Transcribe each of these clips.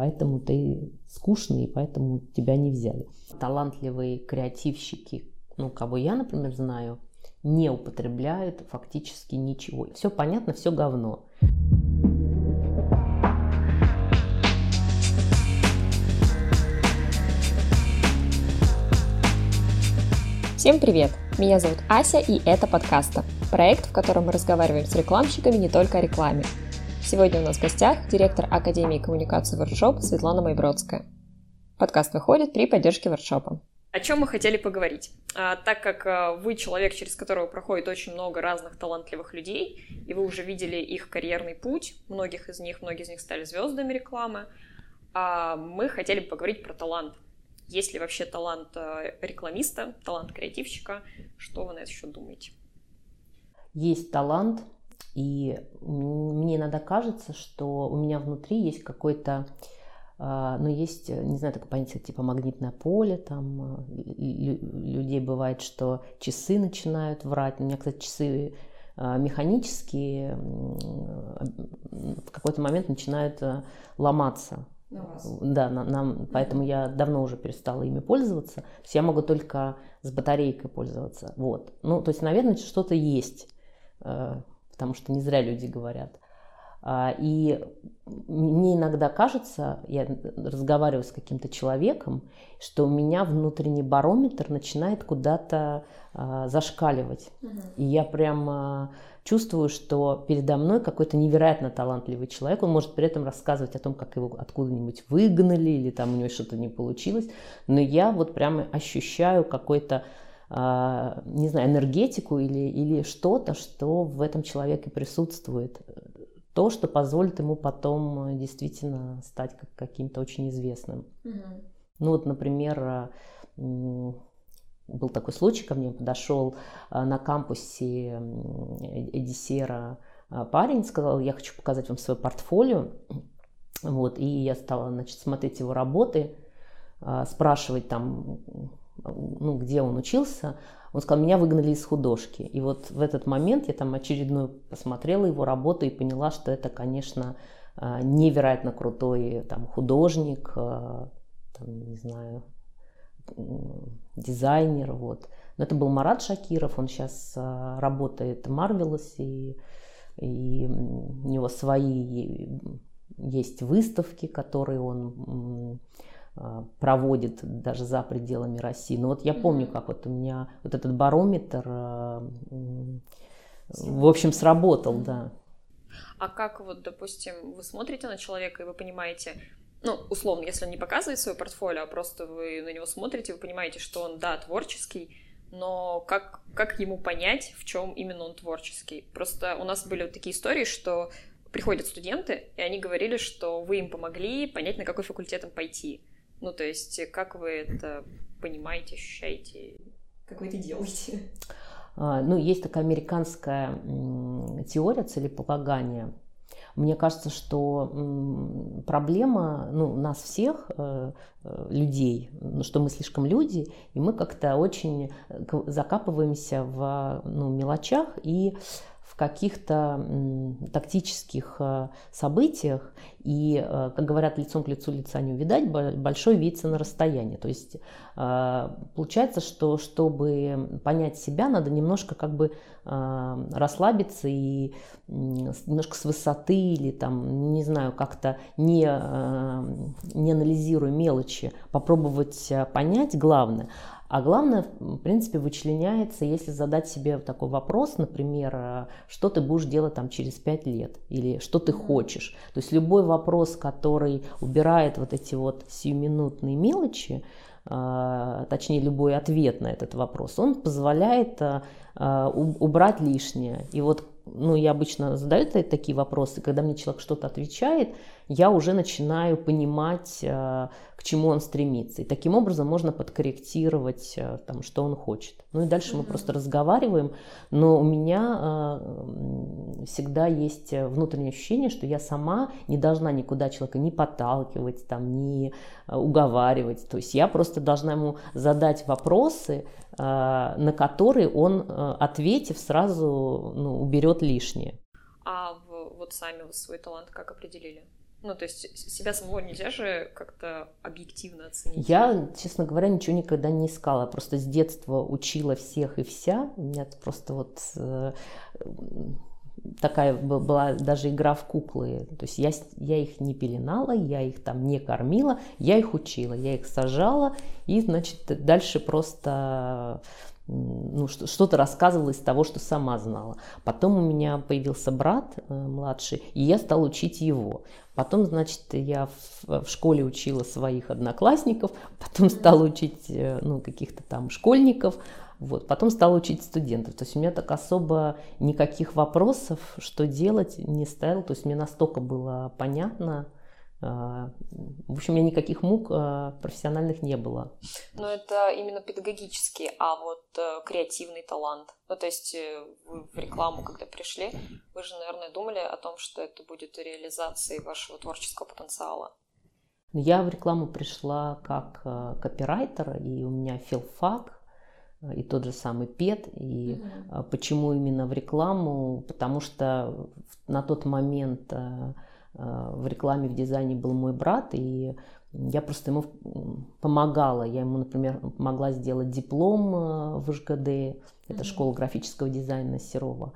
поэтому ты скучный, и поэтому тебя не взяли. Талантливые креативщики, ну, кого я, например, знаю, не употребляют фактически ничего. Все понятно, все говно. Всем привет! Меня зовут Ася, и это подкаста. Проект, в котором мы разговариваем с рекламщиками не только о рекламе. Сегодня у нас в гостях директор Академии коммуникации Воркшоп Светлана Майбродская. Подкаст выходит при поддержке воркшопа. О чем мы хотели поговорить? А, так как а, вы человек, через которого проходит очень много разных талантливых людей, и вы уже видели их карьерный путь, многих из них, многие из них стали звездами рекламы, а, мы хотели поговорить про талант. Есть ли вообще талант э, рекламиста, талант креативщика? Что вы на это еще думаете? Есть талант, и мне иногда кажется, что у меня внутри есть какой-то, э, ну, есть, не знаю, такое понятие типа магнитное поле, там, э, людей бывает, что часы начинают врать. У меня, кстати, часы механические в какой-то момент начинают ломаться. На вас. Да, на, нам, поэтому я давно уже перестала ими пользоваться. То есть я могу только с батарейкой пользоваться. Вот. Ну, то есть, наверное, что-то есть, э, потому что не зря люди говорят. А, и мне иногда кажется, я разговариваю с каким-то человеком, что у меня внутренний барометр начинает куда-то а, зашкаливать. Угу. И я прям чувствую, что передо мной какой-то невероятно талантливый человек. Он может при этом рассказывать о том, как его откуда-нибудь выгнали или там у него что-то не получилось. Но я вот прямо ощущаю какой-то а, не знаю, энергетику или, или что-то, что в этом человеке присутствует. То, что позволит ему потом действительно стать каким-то очень известным. Угу. Ну вот, например, был такой случай, ко мне подошел а, на кампусе Эдисера а, парень, сказал, я хочу показать вам свое портфолио. Вот, и я стала значит, смотреть его работы, а, спрашивать там, ну, где он учился. Он сказал, меня выгнали из художки. И вот в этот момент я там очередную посмотрела его работу и поняла, что это, конечно, невероятно крутой там, художник, там, не знаю, дизайнер, вот. Но это был Марат Шакиров, он сейчас а, работает в Marvelous, и, и у него свои есть выставки, которые он а, проводит даже за пределами России. Но вот я помню, как вот у меня вот этот барометр, а, в общем, сработал, да. А как вот, допустим, вы смотрите на человека и вы понимаете, ну, условно, если он не показывает свое портфолио, а просто вы на него смотрите, вы понимаете, что он, да, творческий, но как, как ему понять, в чем именно он творческий? Просто у нас были вот такие истории, что приходят студенты, и они говорили, что вы им помогли понять, на какой факультет им пойти. Ну, то есть, как вы это понимаете, ощущаете? Как вы это делаете? А, ну, есть такая американская теория целеполагания – мне кажется, что проблема ну, нас всех, э, э, людей, ну, что мы слишком люди, и мы как-то очень э, закапываемся в ну, мелочах и каких-то тактических э, событиях, и, э, как говорят, лицом к лицу лица не увидать, большой видится на расстоянии. То есть э, получается, что чтобы понять себя, надо немножко как бы расслабиться и немножко с высоты или там, не знаю, как-то не, не анализируя мелочи, попробовать понять главное. А главное, в принципе, вычленяется, если задать себе такой вопрос, например, э, что ты будешь делать там через пять лет или что ты хочешь. То есть любой вопрос, который убирает вот эти вот сиюминутные мелочи, э, точнее любой ответ на этот вопрос, он позволяет э, убрать лишнее. И вот ну, я обычно задаю такие вопросы, когда мне человек что-то отвечает, я уже начинаю понимать, э, к чему он стремится. И таким образом можно подкорректировать, э, там, что он хочет. Ну и дальше мы просто разговариваем, но у меня э, всегда есть внутреннее ощущение, что я сама не должна никуда человека не подталкивать, там, не уговаривать. То есть я просто должна ему задать вопросы, на которые он, ответив, сразу ну, уберет лишнее. А вот сами вы свой талант как определили? Ну, то есть себя самого нельзя же как-то объективно оценить. Я, честно говоря, ничего никогда не искала. Просто с детства учила всех и вся. У меня просто вот э, такая была даже игра в куклы. То есть я, я их не пеленала, я их там не кормила, я их учила, я их сажала. И, значит, дальше просто ну, что-то рассказывала из того, что сама знала. Потом у меня появился брат э, младший, и я стала учить его. Потом, значит, я в, в школе учила своих одноклассников, потом стала учить э, ну, каких-то там школьников, вот. Потом стала учить студентов. То есть у меня так особо никаких вопросов, что делать, не ставил. То есть мне настолько было понятно, а, в общем, у меня никаких мук а, профессиональных не было. Но это именно педагогический, а вот э, креативный талант. Ну, то есть э, вы в рекламу, когда пришли, вы же, наверное, думали о том, что это будет реализацией вашего творческого потенциала. Я в рекламу пришла как э, копирайтер, и у меня филфак, и тот же самый ПЕТ. И mm-hmm. почему именно в рекламу? Потому что на тот момент Э, в рекламе, в дизайне был мой брат, и я просто ему помогала. Я ему, например, помогла сделать диплом э, в ЖГД, это школа графического дизайна Серова.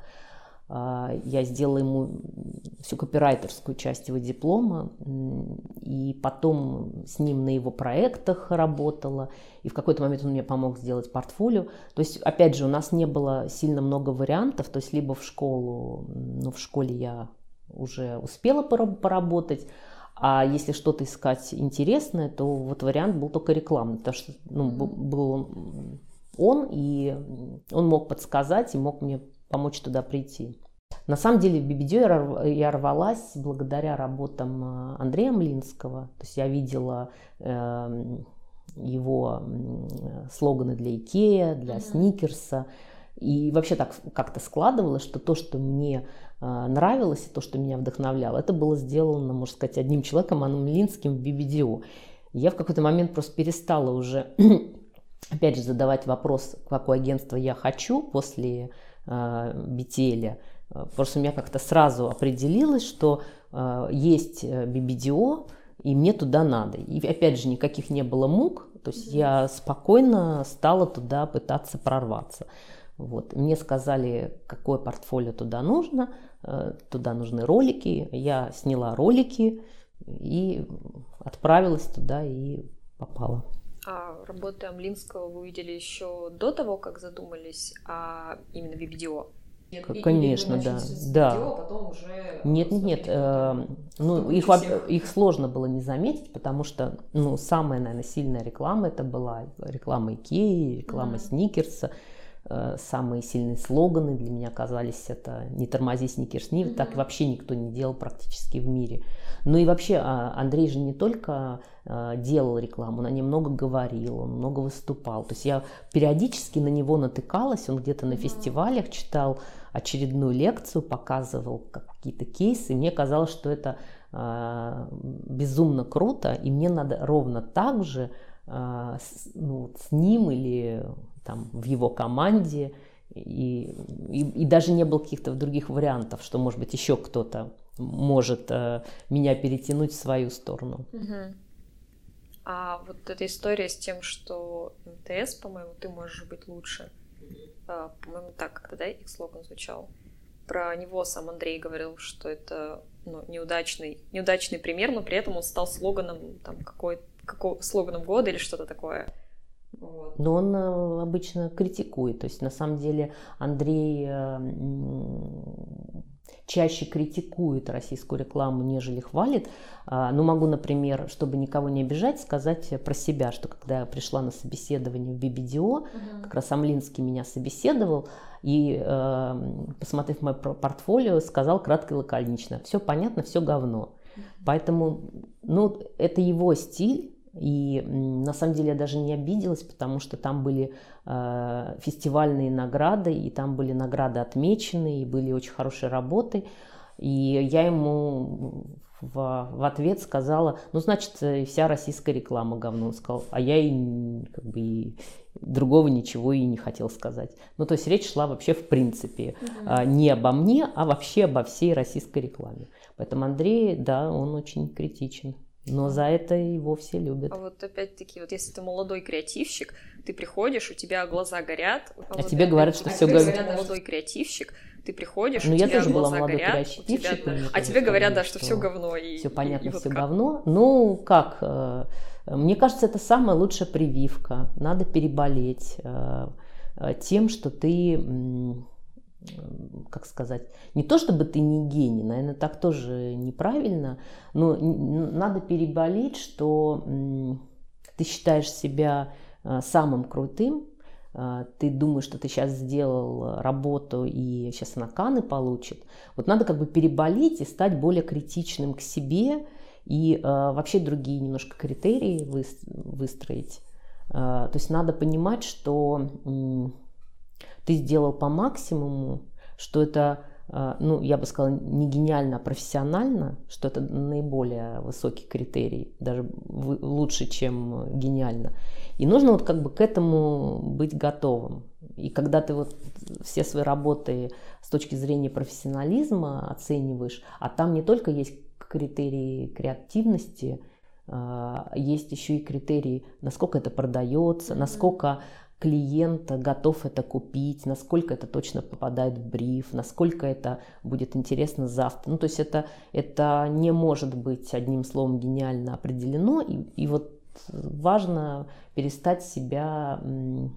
А, я сделала ему всю копирайтерскую часть его диплома, и потом с ним на его проектах работала, и в какой-то момент он мне помог сделать портфолио. То есть, опять же, у нас не было сильно много вариантов, то есть либо в школу, ну, в школе я уже успела поработать. А если что-то искать интересное, то вот вариант был только рекламный, потому что ну, был он, и он мог подсказать и мог мне помочь туда прийти. На самом деле в BBD я рвалась благодаря работам э, Андрея Млинского. То есть я видела э, его слоганы для Икея, для Сникерса. И вообще так как-то складывалось, что то, что мне а, нравилось и то, что меня вдохновляло, это было сделано, можно сказать, одним человеком, Анном Милинским в BBDO. Я в какой-то момент просто перестала уже, опять же, задавать вопрос, какое агентство я хочу после э, BTL. Просто у меня как-то сразу определилось, что э, есть BBDO, и мне туда надо. И опять же, никаких не было мук, то есть я спокойно стала туда пытаться прорваться. Вот. Мне сказали, какое портфолио туда нужно, Э, туда нужны ролики. Я сняла ролики и отправилась туда и попала. А работы Амлинского вы увидели еще до того, как задумались о именно видео? Нет, Конечно, да. да. Видео, а потом уже нет, нет, нет. Э, ну, их, их сложно было не заметить, потому что ну, самая, наверное, сильная реклама это была реклама Икеи, реклама mm-hmm. Сникерса. Э, самые сильные слоганы для меня оказались это «Не тормози, сникерсни», mm-hmm. так вообще никто не делал практически в мире. Ну и вообще а, Андрей же не только э, делал рекламу, он о ней много говорил, он много выступал. То есть я периодически на него натыкалась, он где-то на фестивалях читал очередную лекцию, показывал какие-то кейсы, и мне казалось, что это э, безумно круто, и мне надо ровно так же ну, с ним или там, в его команде, и, и, и даже не было каких-то других вариантов, что, может быть, еще кто-то может э, меня перетянуть в свою сторону. Угу. А вот эта история с тем, что МТС, по-моему, ты можешь быть лучше. А, по-моему, так как-то, да, их слоган звучал. Про него сам Андрей говорил, что это ну, неудачный, неудачный пример, но при этом он стал слоганом там какой, какого, слоганом года или что-то такое. Но он э, обычно критикует. То есть на самом деле Андрей э, чаще критикует российскую рекламу, нежели хвалит. А, но могу, например, чтобы никого не обижать, сказать про себя, что когда я пришла на собеседование в BBDO, угу. как раз Амлинский меня собеседовал, и, э, посмотрев мое портфолио, сказал кратко и лаконично, все понятно, все говно. Поэтому, ну, это его стиль, и на самом деле я даже не обиделась, потому что там были э, фестивальные награды, и там были награды отмечены, и были очень хорошие работы. И я ему в, в ответ сказала, ну, значит, вся российская реклама говно. Он сказал, а я и, как бы, и другого ничего и не хотел сказать. Ну, то есть речь шла вообще в принципе угу. не обо мне, а вообще обо всей российской рекламе. Поэтому Андрей, да, он очень критичен. Но за это его все любят. А вот опять-таки, вот если ты молодой креативщик, ты приходишь, у тебя глаза горят. А, вот тебе говорят, что все горит. молодой креативщик, ты приходишь, ну, у я тебя тоже глаза была молодой горят, креативщик. Тебя, а тебе говорят, да, что, что все говно. И, все понятно, и, и все вот говно. Ну, как? Э, мне кажется, это самая лучшая прививка. Надо переболеть э, э, тем, что ты как сказать, не то чтобы ты не гений, наверное, так тоже неправильно, но надо переболеть, что ты считаешь себя э, самым крутым, э, ты думаешь, что ты сейчас сделал работу и сейчас на каны получит. Вот надо как бы переболеть и стать более критичным к себе и э, вообще другие немножко критерии выстроить. То есть надо понимать, что ты сделал по максимуму, что это, а, ну, я бы сказала, не гениально, а профессионально, что это наиболее высокий критерий, даже лучше, чем гениально. И нужно вот как бы к этому быть готовым. И когда ты вот все свои работы с точки зрения профессионализма оцениваешь, а там не только есть критерии креативности, а, есть еще и критерии, насколько это продается, насколько клиент готов это купить, насколько это точно попадает в бриф, насколько это будет интересно завтра. Ну, то есть это, это не может быть одним словом гениально определено. И, и вот важно перестать себя, ну,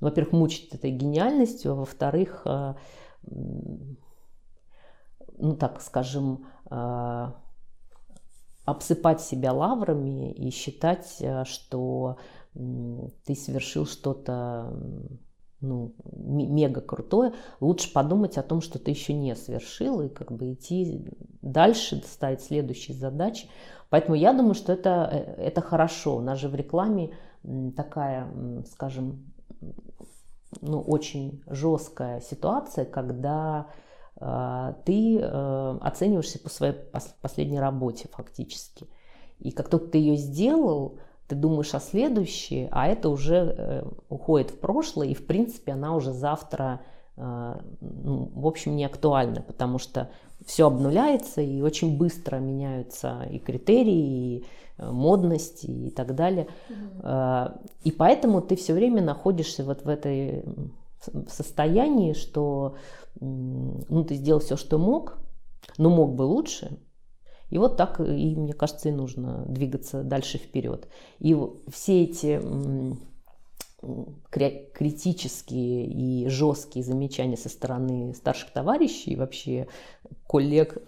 во-первых, мучить этой гениальностью, а во-вторых, э, ну так скажем, э, обсыпать себя лаврами и считать, э, что ты совершил что-то ну, мега крутое, лучше подумать о том, что ты еще не совершил, и как бы идти дальше, ставить следующие задачи. Поэтому я думаю, что это, э, это хорошо. У нас же в рекламе такая, скажем, ну, очень жесткая ситуация, когда э, ты э, оцениваешься по своей пос- последней работе фактически. И как только ты ее сделал, ты думаешь о следующей, а это уже э, уходит в прошлое, и в принципе она уже завтра, э, ну, в общем, не актуальна, потому что все обнуляется, и очень быстро меняются и критерии, и э, модность, и так далее. Mm-hmm. И поэтому ты все время находишься вот в этой состоянии, что ну, ты сделал все, что мог, но мог бы лучше, и вот так, и мне кажется, и нужно двигаться дальше вперед. И все эти критические и жесткие замечания со стороны старших товарищей, вообще коллег,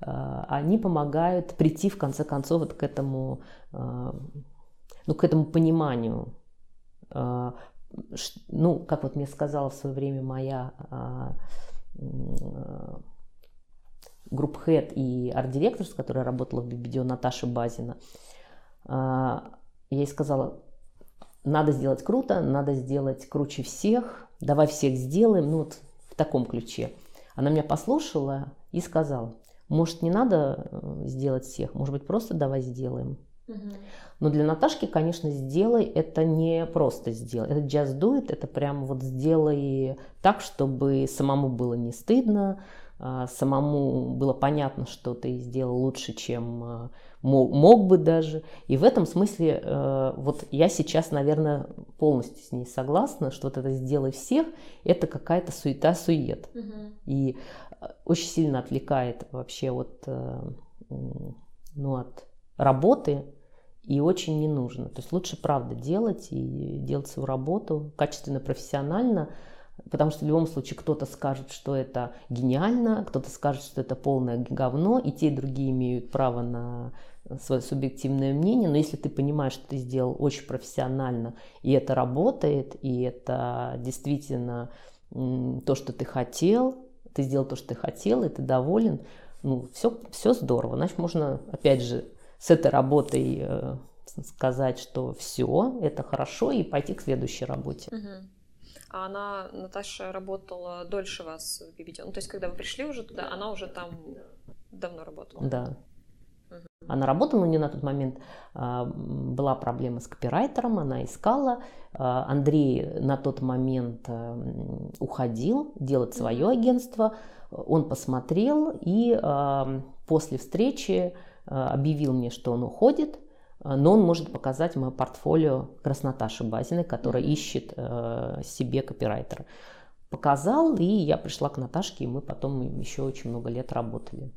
а, они помогают прийти в конце концов вот к этому, а, ну, к этому пониманию. А, ну, как вот мне сказала в свое время моя group head и арт-директор, с которой работала в BBDO, Наташа Базина, а, я ей сказала, надо сделать круто, надо сделать круче всех, давай всех сделаем, ну вот в таком ключе. Она меня послушала и сказала, может, не надо э, сделать всех, может быть, просто давай сделаем. Но для Наташки, конечно, сделай это не просто сделай. Это just do it, это прям вот сделай так, чтобы самому было не стыдно, самому было понятно, что ты сделал лучше, чем а, мог, мог бы даже. И в этом смысле э, вот я сейчас, наверное, полностью с ней согласна, что вот это «сделай всех» — это какая-то суета-сует. Угу. И э, очень сильно отвлекает вообще от, э, ну, от работы, и очень не нужно. То есть лучше, правда, делать и делать свою работу качественно, профессионально, Потому что в любом случае кто-то скажет, что это гениально, кто-то скажет, что это полное говно, и те, и другие имеют право на свое субъективное мнение, но если ты понимаешь, что ты сделал очень профессионально, и это работает, и это действительно то, что ты хотел, ты сделал то, что ты хотел, и ты доволен, ну, все, все здорово. Значит, можно, опять же, с этой работой э, сказать, что все, это хорошо, и пойти к следующей работе. Угу а она, Наташа, работала дольше вас в BBD. Ну, то есть, когда вы пришли уже туда, она уже там давно работала. Да. Она работала, но не на тот момент а, была проблема с копирайтером, она искала. А, Андрей на тот момент а, уходил делать свое агентство. Он посмотрел и после встречи объявил мне, что он уходит, но он может показать мое портфолио Красноташи Базиной, которая ищет себе копирайтера. Показал, и я пришла к Наташке, и мы потом еще очень много лет работали.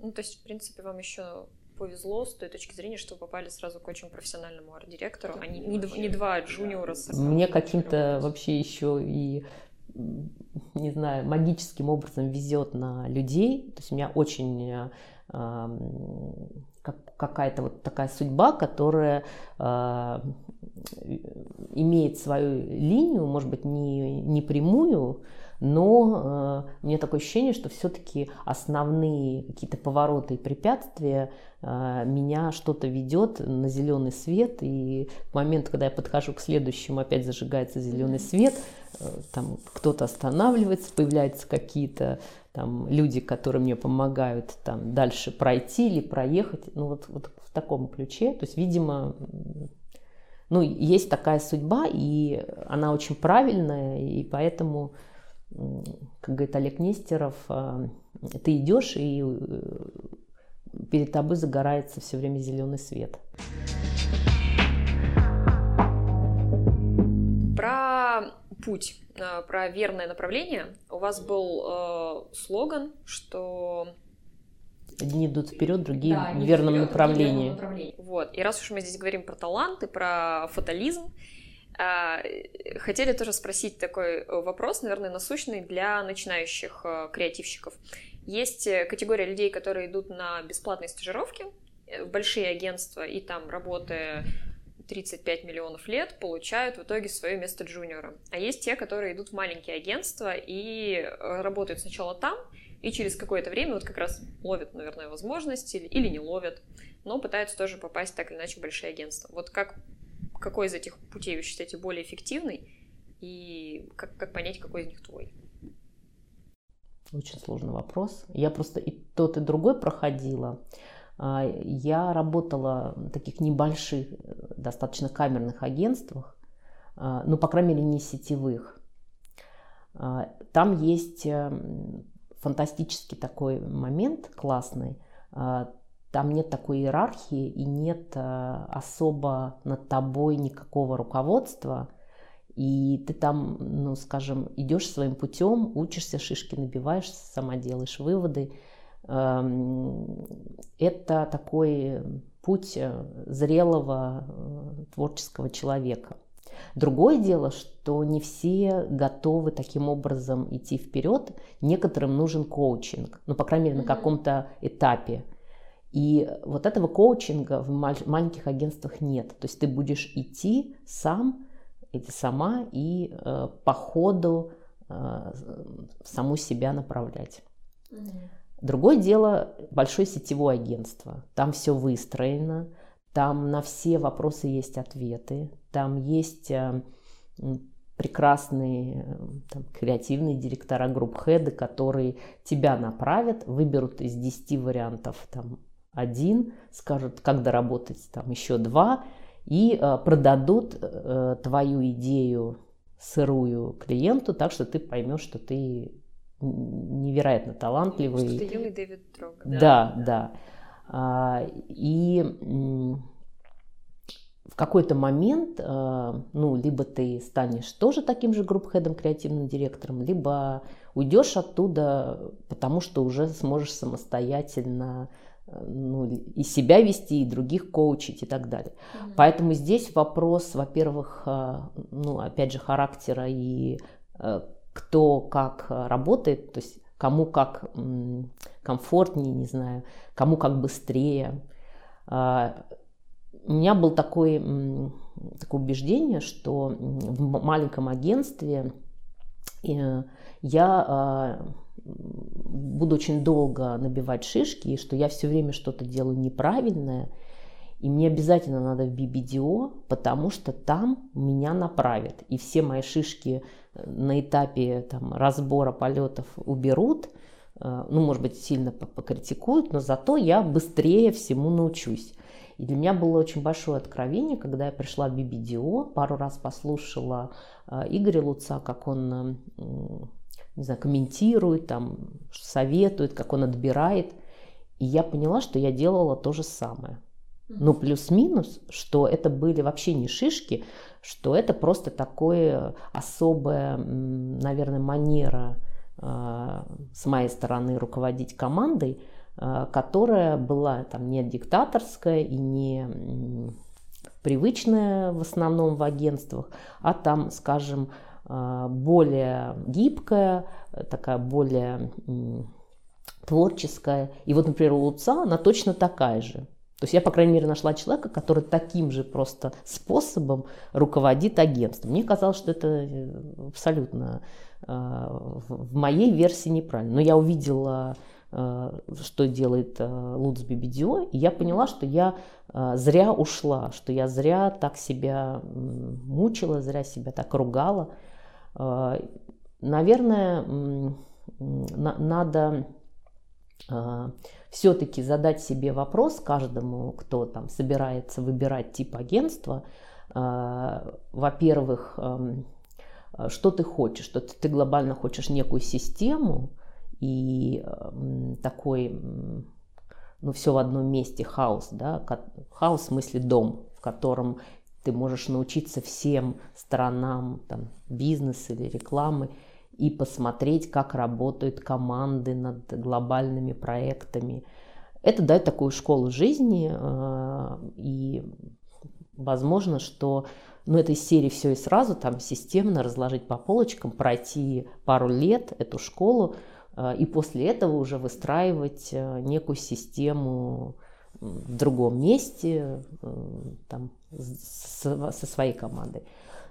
Ну, то есть, в принципе, вам еще повезло с той точки зрения, что вы попали сразу к очень профессиональному арт-директору, а не, не, не два джуниора. С Мне каким-то вообще еще и не знаю, магическим образом везет на людей. То есть у меня очень э, как, какая-то вот такая судьба, которая э, имеет свою линию, может быть, не, не прямую, но э, мне такое ощущение, что все-таки основные какие-то повороты и препятствия э, меня что-то ведет на зеленый свет, и в момент, когда я подхожу к следующему, опять зажигается зеленый свет, э, там кто-то останавливается, появляются какие-то там люди, которые мне помогают там дальше пройти или проехать, ну вот, вот в таком ключе, то есть, видимо, ну, есть такая судьба, и она очень правильная, и поэтому как говорит Олег Нестеров, а, ты идешь, и э, перед тобой загорается все время зеленый свет. Про путь, а, про верное направление. У вас был э, слоган, что Одни идут вперед, другие да, в верном вперед, направлении. направлении. Вот. И раз уж мы здесь говорим про талант и про фатализм, а, хотели тоже спросить такой вопрос, наверное, насущный для начинающих э, креативщиков. Есть э, категория людей, которые идут на бесплатные стажировки э, в большие агентства и там, работая 35 миллионов лет, получают в итоге свое место джуниора. А есть те, которые идут в маленькие агентства и работают сначала там, и через какое-то время вот как раз ловят, наверное, возможности или не ловят, но пытаются тоже попасть так или иначе в большие агентства. Вот как какой из этих путей вы считаете более эффективный, и как, как понять, какой из них твой? Очень сложный вопрос. Я просто и тот, и другой проходила. А, я работала в таких небольших, достаточно камерных агентствах, а, ну, по крайней мере, не сетевых. А, там есть эм, фантастический такой момент классный. Там нет такой иерархии и нет э, особо над тобой никакого руководства. И ты там, ну, скажем, идешь своим путем, учишься, шишки набиваешь, сама делаешь выводы. Эм, это такой путь э, зрелого э, творческого человека. Другое дело, что не все готовы таким образом идти вперед. Некоторым нужен коучинг, ну, по крайней мере, на каком-то этапе. И вот этого коучинга в маленьких агентствах нет. То есть ты будешь идти сам или сама и э, по ходу э, саму себя направлять. Угу. Другое дело большое сетевое агентство. Там все выстроено, там на все вопросы есть ответы, там есть э, прекрасные э, там, креативные директора групп хеды, которые тебя направят, выберут из 10 вариантов там, один, скажут, как доработать там еще два, и э, продадут э, твою идею сырую клиенту, так что ты поймешь, что ты невероятно талантливый. Что юный Дэвид Дрог. Да, да. да. А, и в какой-то момент, э, ну, либо ты станешь тоже таким же групп-хедом, креативным директором, либо уйдешь оттуда, потому что уже сможешь самостоятельно ну, и себя вести, и других коучить и так далее. Mm-hmm. Поэтому здесь вопрос, во-первых, э, ну, опять же, характера и э, кто как работает, то есть кому как комфортнее, не знаю, кому как быстрее. А, у меня был такой, такое убеждение, что в маленьком агентстве э, я а, буду очень долго набивать шишки, и что я все время что-то делаю неправильное, и мне обязательно надо в BBDO, потому что там меня направят. И все мои шишки э, на этапе там, разбора полетов уберут, э, ну, может быть, сильно покритикуют, но зато я быстрее всему научусь. И для меня было очень большое откровение, когда я пришла в BBDO, пару раз послушала э, Игоря Луца, как он не знаю, комментирует, там, советует, как он отбирает. И я поняла, что я делала то же самое. Ну, плюс-минус, что это были вообще не шишки, что это просто такое особая, наверное, манера э, с моей стороны руководить командой, э, которая была там не диктаторская и не привычная в основном в агентствах, а там, скажем, э, более гибкая, такая более творческая. И вот, например, у Луца она точно такая же. То есть я, по крайней мере, нашла человека, который таким же просто способом руководит агентством. Мне казалось, что это э, абсолютно э, в моей версии неправильно. Но я увидела, э, что делает Луц Бибидио, и я поняла, что я зря ушла, что я зря так себя мучила, зря себя так ругала. Наверное, надо все-таки задать себе вопрос каждому, кто там собирается выбирать тип агентства, э, во-первых, эм, что ты хочешь, что ты глобально хочешь некую систему и такой, ну, все в одном месте, хаос, да, хаос в смысле дом, в котором ты можешь научиться всем сторонам там, бизнеса или рекламы, и посмотреть, как работают команды над глобальными проектами. Это дает такую школу жизни, э, и возможно, что ну, этой серии все и сразу, там системно разложить по полочкам, пройти пару лет эту школу, э, и после этого уже выстраивать э, некую систему в другом месте, там, со своей командой.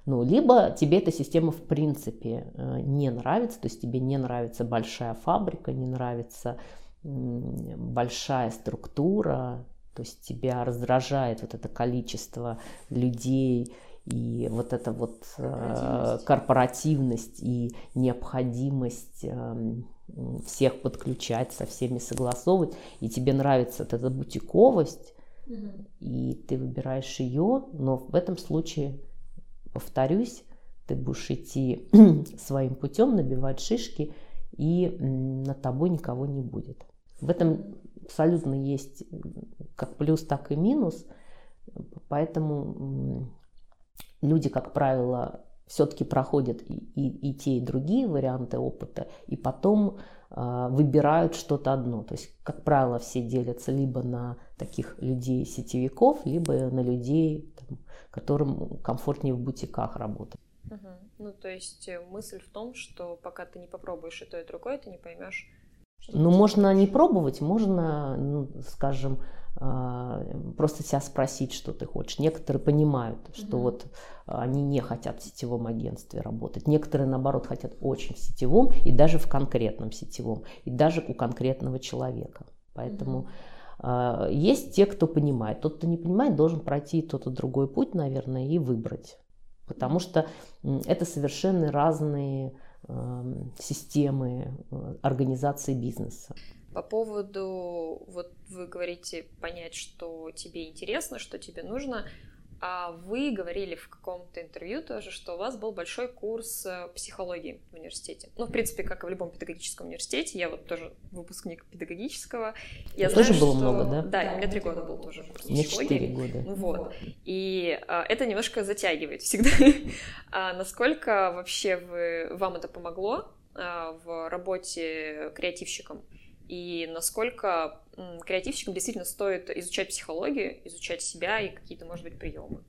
Ну, либо тебе эта система в принципе э, не нравится, то есть тебе не нравится большая фабрика, не нравится большая структура, то есть тебя раздражает вот это количество людей и вот эта вот корпоративность, корпоративность и необходимость эм, всех подключать, со всеми согласовывать, и тебе нравится вот эта бутиковость, угу. и ты выбираешь ее, но в этом случае повторюсь, ты будешь идти своим путем, набивать шишки, и над тобой никого не будет. В этом абсолютно есть как плюс, так и минус. Поэтому люди, как правило, все-таки проходят и, и, и те, и другие варианты опыта, и потом э, выбирают что-то одно. То есть, как правило, все делятся либо на таких людей-сетевиков, либо на людей там, которым комфортнее в бутиках работать. Угу. Ну, то есть э, мысль в том, что пока ты не попробуешь и то, и другое, ты не поймешь. Ну, можно не пробовать, можно, ну, скажем, а, просто себя спросить, что ты хочешь. Некоторые понимают, что угу. вот они не хотят в сетевом агентстве работать. Некоторые, наоборот, хотят очень в сетевом и даже в конкретном сетевом, и даже у конкретного человека. Поэтому угу. А, есть те, кто понимает. Тот, кто не понимает, должен пройти тот и другой путь, наверное, и выбрать. Потому что это совершенно разные системы э, организации бизнеса. По поводу, вот вы говорите, понять, что тебе интересно, что тебе нужно, а вы говорили в каком-то интервью тоже, что у вас был большой курс э, психологии в университете. Ну, в принципе, как и в любом педагогическом университете. Я вот тоже выпускник педагогического. Я знаю, тоже было что... много, да? Да, да, у меня три года был тоже курс у меня четыре года. Ну вот. И а, это немножко затягивает всегда. а насколько вообще вы, вам это помогло а, в работе креативщиком? И насколько креативщикам действительно стоит изучать психологию, изучать себя и какие-то, может быть, приемы?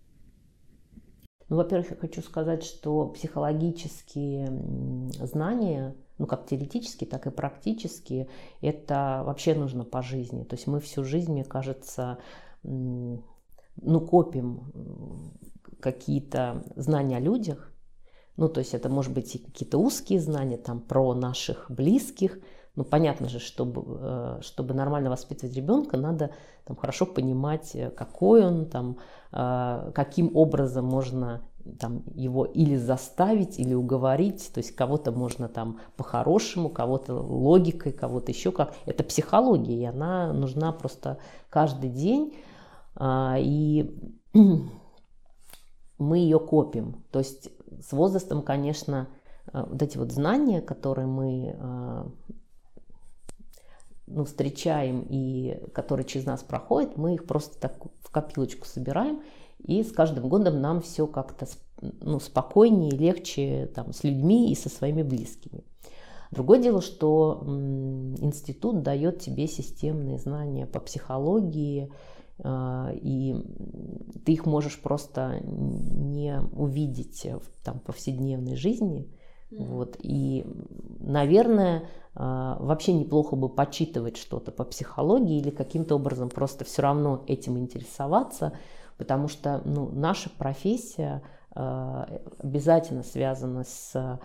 Ну, во-первых, я хочу сказать, что психологические знания, ну, как теоретические, так и практические, это вообще нужно по жизни. То есть мы всю жизнь, мне кажется, ну, копим какие-то знания о людях, ну, то есть это может быть и какие-то узкие знания там про наших близких, ну, понятно же, чтобы, э, чтобы нормально воспитывать ребенка, надо там, хорошо понимать, э, какой он, там, э, каким образом можно там, его или заставить, или уговорить. То есть кого-то можно там по-хорошему, кого-то логикой, кого-то еще как. Это психология, и она нужна просто каждый день. А, и мы ее копим. То есть с возрастом, конечно, вот эти вот знания, которые мы ну, встречаем и которые через нас проходят, мы их просто так в копилочку собираем, и с каждым годом нам все как-то ну, спокойнее, легче там, с людьми и со своими близкими. Другое дело, что институт дает тебе системные знания по психологии, а, и ты их можешь просто не увидеть в там, повседневной жизни. Mm-hmm. Вот. И, наверное, вообще неплохо бы почитывать что-то по психологии или каким-то образом просто все равно этим интересоваться, потому что ну, наша профессия а, обязательно связана с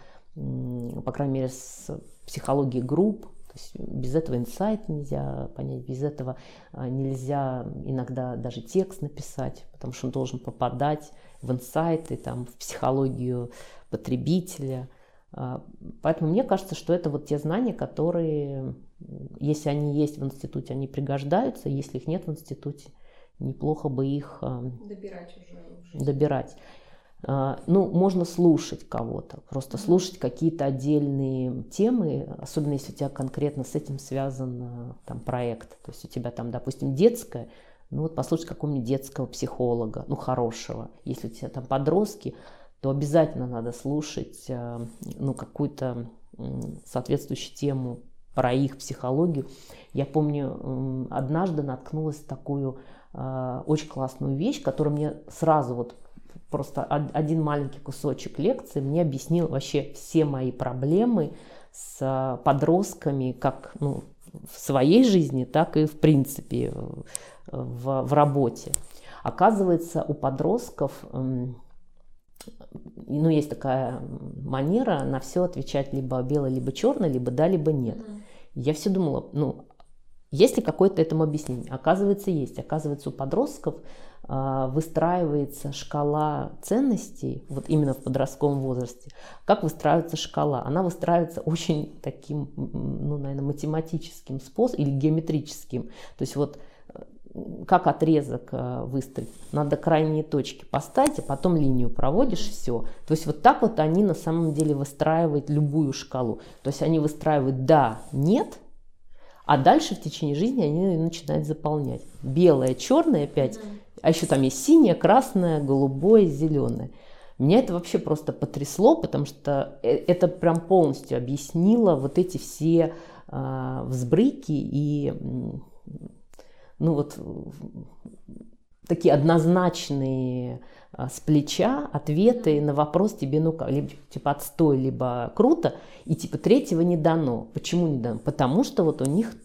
по крайней мере, с психологией групп. То есть без этого инсайт нельзя понять, без этого а, нельзя иногда даже текст написать, потому что он должен попадать в инсайты, там, в психологию потребителя. А, поэтому мне кажется, что это вот те знания, которые, если они есть в институте, они пригождаются, если их нет в институте, неплохо бы их а, добирать уже. Добирать. А, ну, можно слушать кого-то, просто слушать какие-то отдельные темы, особенно если у тебя конкретно с этим связан там проект. То есть у тебя там, допустим, детское, ну вот послушать какого-нибудь детского психолога, ну хорошего. Если у тебя там подростки, то обязательно надо слушать а, ну, какую-то соответствующую тему про их психологию. Я помню, однажды наткнулась на такую э, очень классную вещь, которая мне сразу вот просто один маленький кусочек лекции мне объяснил вообще все мои проблемы с а, подростками, как ну, в своей жизни, так и в принципе в, в работе. Оказывается, у подростков ну, есть такая манера на все отвечать либо белое, либо черное, либо да, либо нет. Mm-hmm. Я все думала, ну, есть ли какое-то этому объяснение? Оказывается, есть. Оказывается, у подростков а, выстраивается шкала ценностей, вот именно в подростковом возрасте. Как выстраивается шкала? Она выстраивается очень таким, ну, наверное, математическим способом или геометрическим. То есть вот э, как отрезок э, выстроить. Надо крайние точки поставить, а потом линию проводишь, все. То есть вот так вот они на самом деле выстраивают любую шкалу. То есть они выстраивают да, нет, а дальше в течение жизни они начинают заполнять. Белое, черное опять, а еще там есть синее, красное, голубое, зеленое. Меня это вообще просто потрясло, потому что э, это прям полностью объяснило вот эти все э, взбрыки и ну вот такие однозначные а, с плеча ответы на вопрос тебе, ну, либо типа отстой, либо круто, и типа третьего не дано. Почему не дано? Потому что вот у них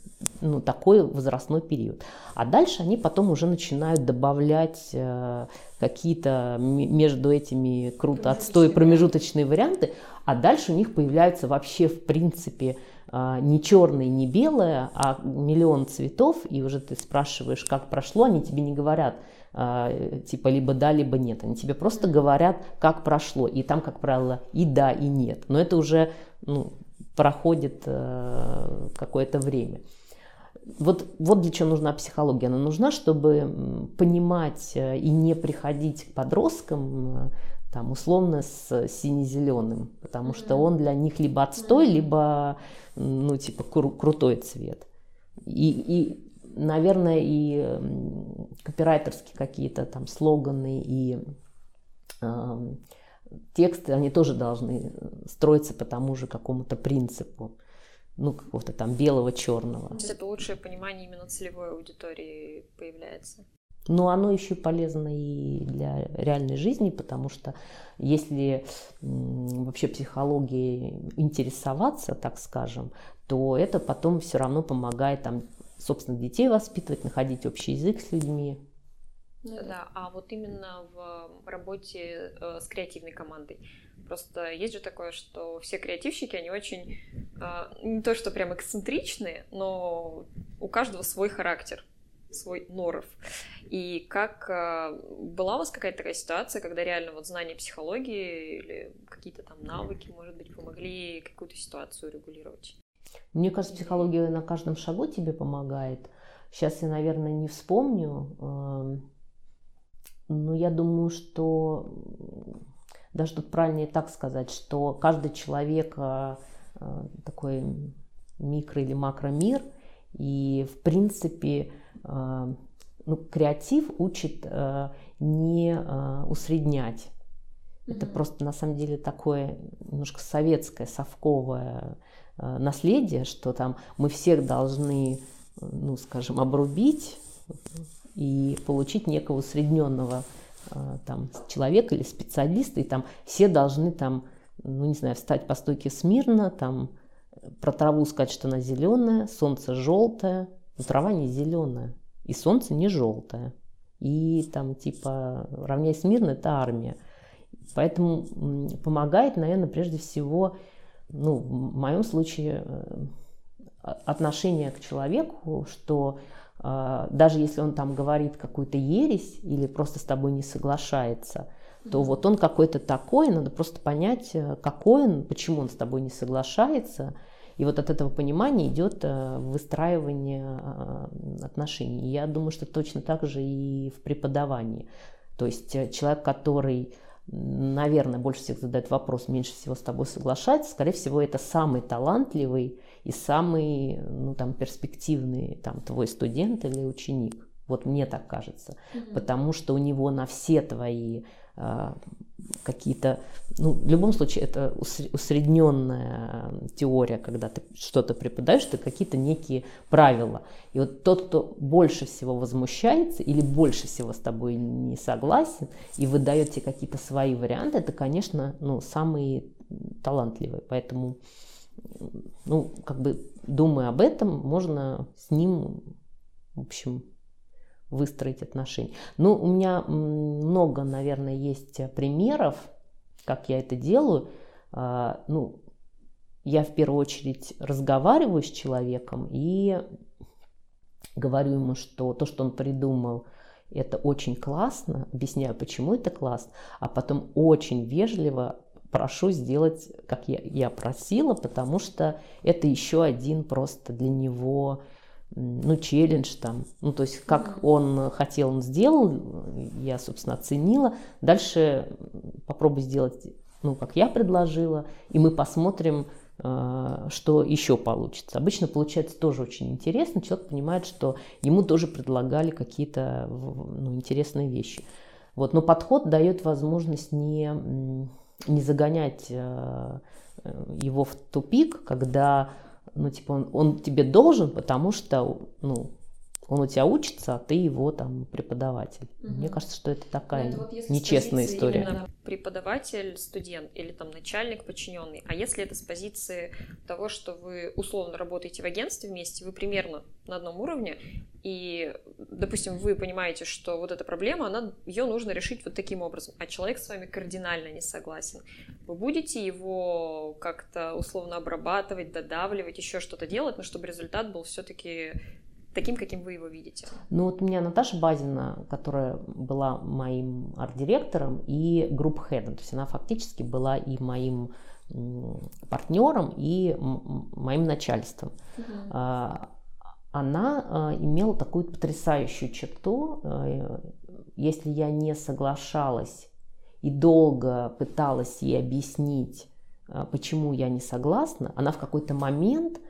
ну, такой возрастной период. А дальше они потом уже начинают добавлять э, какие-то между этими круто отстой промежуточные варианты, а дальше у них появляются вообще в принципе э, не черное, не белое, а миллион цветов, и уже ты спрашиваешь, как прошло, они тебе не говорят, э, типа либо да, либо нет, они тебе просто говорят, как прошло, и там, как правило, и да, и нет, но это уже ну, проходит какое-то время. Вот, вот для чего нужна психология. Она нужна, чтобы понимать э, и не приходить к подросткам э, там, условно с сине-зеленым, потому что он для них либо отстой, либо, ну, типа, кру- крутой цвет. И, и, наверное, и копирайтерские какие-то там слоганы и э, тексты, они тоже должны строиться по тому же какому-то принципу ну, какого-то там белого, черного. То есть это лучшее понимание именно целевой аудитории появляется. Но оно еще полезно и для реальной жизни, потому что если вообще психологией интересоваться, так скажем, то это потом все равно помогает там, собственно, детей воспитывать, находить общий язык с людьми. Ну, да, а вот именно в работе э, с креативной командой. Просто есть же такое, что все креативщики, они очень э, не то что прям эксцентричные, но у каждого свой характер, свой норов. И как э, была у вас какая-то такая ситуация, когда реально вот знание психологии или какие-то там навыки, может быть, помогли какую-то ситуацию регулировать? Мне кажется, психология на каждом шагу тебе помогает. Сейчас я, наверное, не вспомню. Но я думаю, что даже тут правильнее так сказать, что каждый человек э, э, такой микро или макромир, и в принципе ну, креатив учит не усреднять. Это mm-hmm. просто на самом деле такое немножко советское, совковое наследие, что там мы всех должны, ну, скажем, обрубить и получить некого усредненного а, там, человека или специалиста, и там все должны там, ну не знаю, встать по стойке смирно, там про траву сказать, что она зеленая, солнце желтое, но трава не зеленая, и солнце не желтое. И там типа равняй смирно это армия. Поэтому помогает, наверное, прежде всего, ну, в моем случае, э, отношение к человеку, что а, даже если он там говорит какую-то ересь или просто с тобой не соглашается, то вот он какой-то такой, надо просто понять, э, какой он, почему он с тобой не соглашается. И вот от этого понимания идет э, выстраивание а, отношений. И я думаю, что точно так же и в преподавании. То есть э, человек, который наверное, больше всех задает вопрос, меньше всего с тобой соглашается, скорее всего, это самый талантливый и самый, ну, там, перспективный, там, твой студент или ученик. Вот мне так кажется. Mm-hmm. Потому что у него на все твои а, какие-то, ну, в любом случае, это усредненная теория, когда ты что-то преподаешь, это какие-то некие правила. И вот тот, кто больше всего возмущается или больше всего с тобой не согласен и выдает тебе какие-то свои варианты, это, конечно, ну, самые талантливые. Поэтому, ну, как бы думая об этом, можно с ним, в общем, выстроить отношения. Ну, у меня много, наверное, есть примеров, как я это делаю. А, ну, я в первую очередь разговариваю с человеком и говорю ему, что то, что он придумал, это очень классно, объясняю, почему это классно, а потом очень вежливо прошу сделать, как я, я просила, потому что это еще один просто для него ну, челлендж там. Ну, то есть, как он хотел, он сделал, я, собственно, оценила. Дальше попробуй сделать, ну, как я предложила, и мы посмотрим, э, что еще получится. Обычно получается тоже очень интересно. Человек понимает, что ему тоже предлагали какие-то ну, интересные вещи. Вот. Но подход дает возможность не, не загонять э, его в тупик, когда ну, типа, он, он тебе должен, потому что, ну, он у тебя учится, а ты его там преподаватель. Угу. Мне кажется, что это такая ну, это вот нечестная история. Преподаватель, студент или там начальник, подчиненный. А если это с позиции того, что вы условно работаете в агентстве вместе, вы примерно на одном уровне, и, допустим, вы понимаете, что вот эта проблема, она, ее нужно решить вот таким образом, а человек с вами кардинально не согласен. Вы будете его как-то условно обрабатывать, додавливать, еще что-то делать, но чтобы результат был все-таки таким, каким вы его видите? Ну вот у меня Наташа Базина, которая была моим арт-директором и групп-хедом, то есть она фактически была и моим партнером, и моим начальством. Угу. Она а, имела такую потрясающую черту, а, если я не соглашалась и долго пыталась ей объяснить, почему я не согласна, она в какой-то момент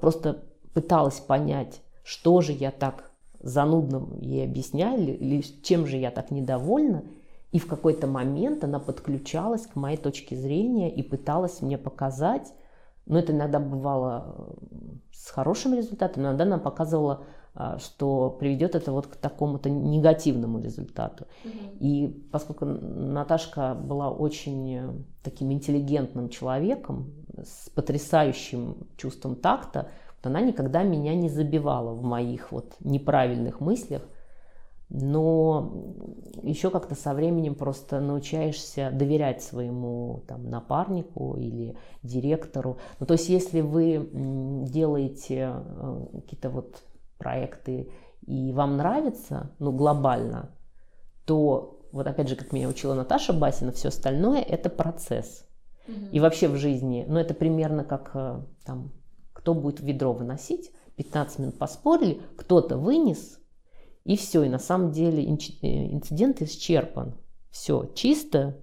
просто пыталась понять, что же я так занудно ей объясняю, или чем же я так недовольна. И в какой-то момент она подключалась к моей точке зрения и пыталась мне показать, но это иногда бывало э, с хорошим результатом, иногда она показывала, а, что приведет это вот к такому-то негативному результату. Mm-hmm. И поскольку Наташка была очень э, таким интеллигентным человеком, с потрясающим чувством такта, она никогда меня не забивала в моих вот неправильных мыслях, но еще как-то со временем просто научаешься доверять своему там, напарнику или директору. Ну, то есть если вы делаете э, какие-то вот проекты и вам нравится, ну, глобально, то вот опять же, как меня учила Наташа Басина, все остальное это процесс. Угу. И вообще в жизни, ну, это примерно как э, там кто будет ведро выносить. 15 минут поспорили, кто-то вынес, и все. И на самом деле э, инцидент исчерпан. Все, чисто,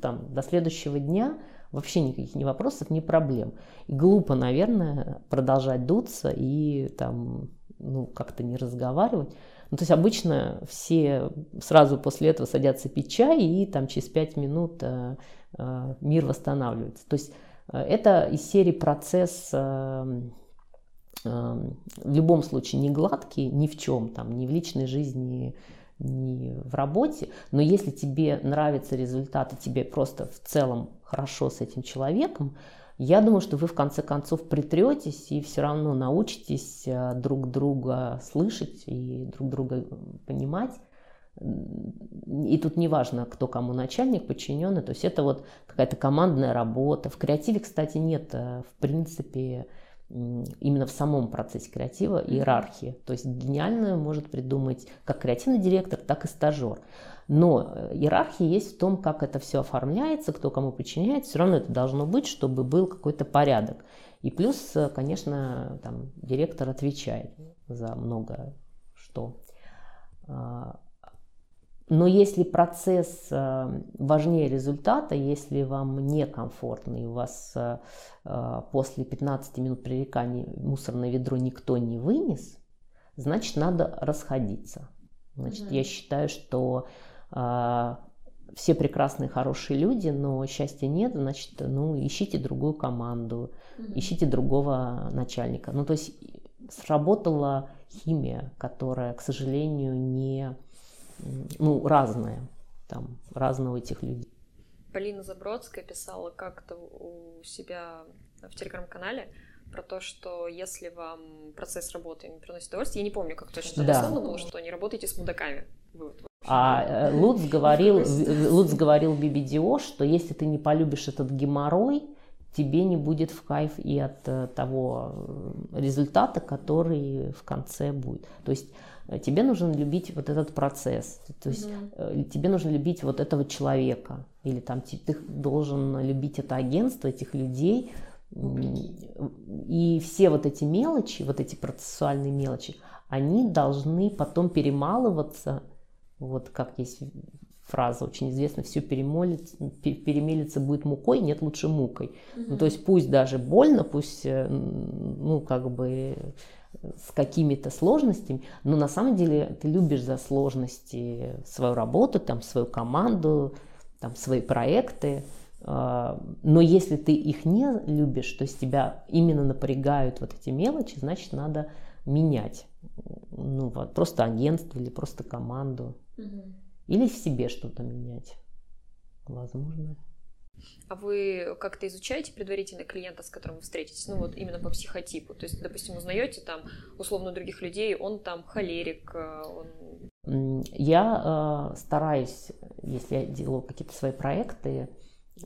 там, до следующего дня вообще никаких ни вопросов, ни проблем. И глупо, наверное, продолжать дуться и там, ну, как-то не разговаривать. Ну, то есть обычно все сразу после этого садятся пить чай, и там через пять минут э, э, мир восстанавливается. То есть это из серии процесс э, э, в любом случае не гладкий ни в чем, там, ни в личной жизни, ни в работе, но если тебе нравится результат, и тебе просто в целом хорошо с этим человеком, я думаю, что вы в конце концов притретесь и все равно научитесь э, друг друга слышать и друг друга понимать. И тут не важно, кто кому начальник, подчиненный. То есть это вот какая-то командная работа. В креативе, кстати, нет, э, в принципе, именно в самом процессе креатива иерархии. То есть гениальную может придумать как креативный директор, так и стажер. Но э, иерархия есть в том, как это все оформляется, кто кому подчиняется. Все равно это должно быть, чтобы был какой-то порядок. И плюс, э, конечно, там, директор отвечает за много что. Но если процесс э, важнее результата, если вам некомфортно и у вас после 15 минут пререкания мусорное ведро никто не вынес, значит, надо расходиться. Значит, mm-hmm. я считаю, что а, все прекрасные, хорошие люди, но счастья нет, значит, ну, ищите другую команду, mm-hmm. ищите другого начальника. Ну, то есть сработала химия, которая, к сожалению, не, ну, разная, там, разного этих людей. Полина Забродская писала как-то у себя в телеграм-канале про то, что если вам процесс работы не приносит удовольствие, я не помню, как точно да. было, что не работайте с мудаками. А э, Луц говорил, Луц говорил BBDO, что если ты не полюбишь этот геморрой, тебе не будет в кайф и от э, того э, результата, который в конце будет. То есть тебе нужно любить вот этот процесс, то есть mm тебе нужно любить вот этого человека, или там ты должен любить это агентство, этих людей, и все вот эти мелочи, вот эти процессуальные мелочи, они должны потом перемалываться. Вот как есть фраза очень известная, все перемолится, перемелится будет мукой, нет лучше мукой. Угу. Ну, то есть пусть даже больно, пусть, э, ну, как бы с какими-то сложностями, но на самом деле ты любишь за сложности свою работу, там, свою команду, там, свои проекты. А, но если ты их не любишь, то есть тебя именно напрягают вот эти мелочи, значит, надо менять. Ну, вот, просто агентство или просто команду. Угу. Или в себе что-то менять. Возможно. А вы как-то изучаете предварительно клиента, с которым вы встретитесь, ну вот именно по психотипу? То есть, допустим, узнаете там условно других людей, он там холерик, э, он... Я э, стараюсь, если я делаю какие-то свои проекты,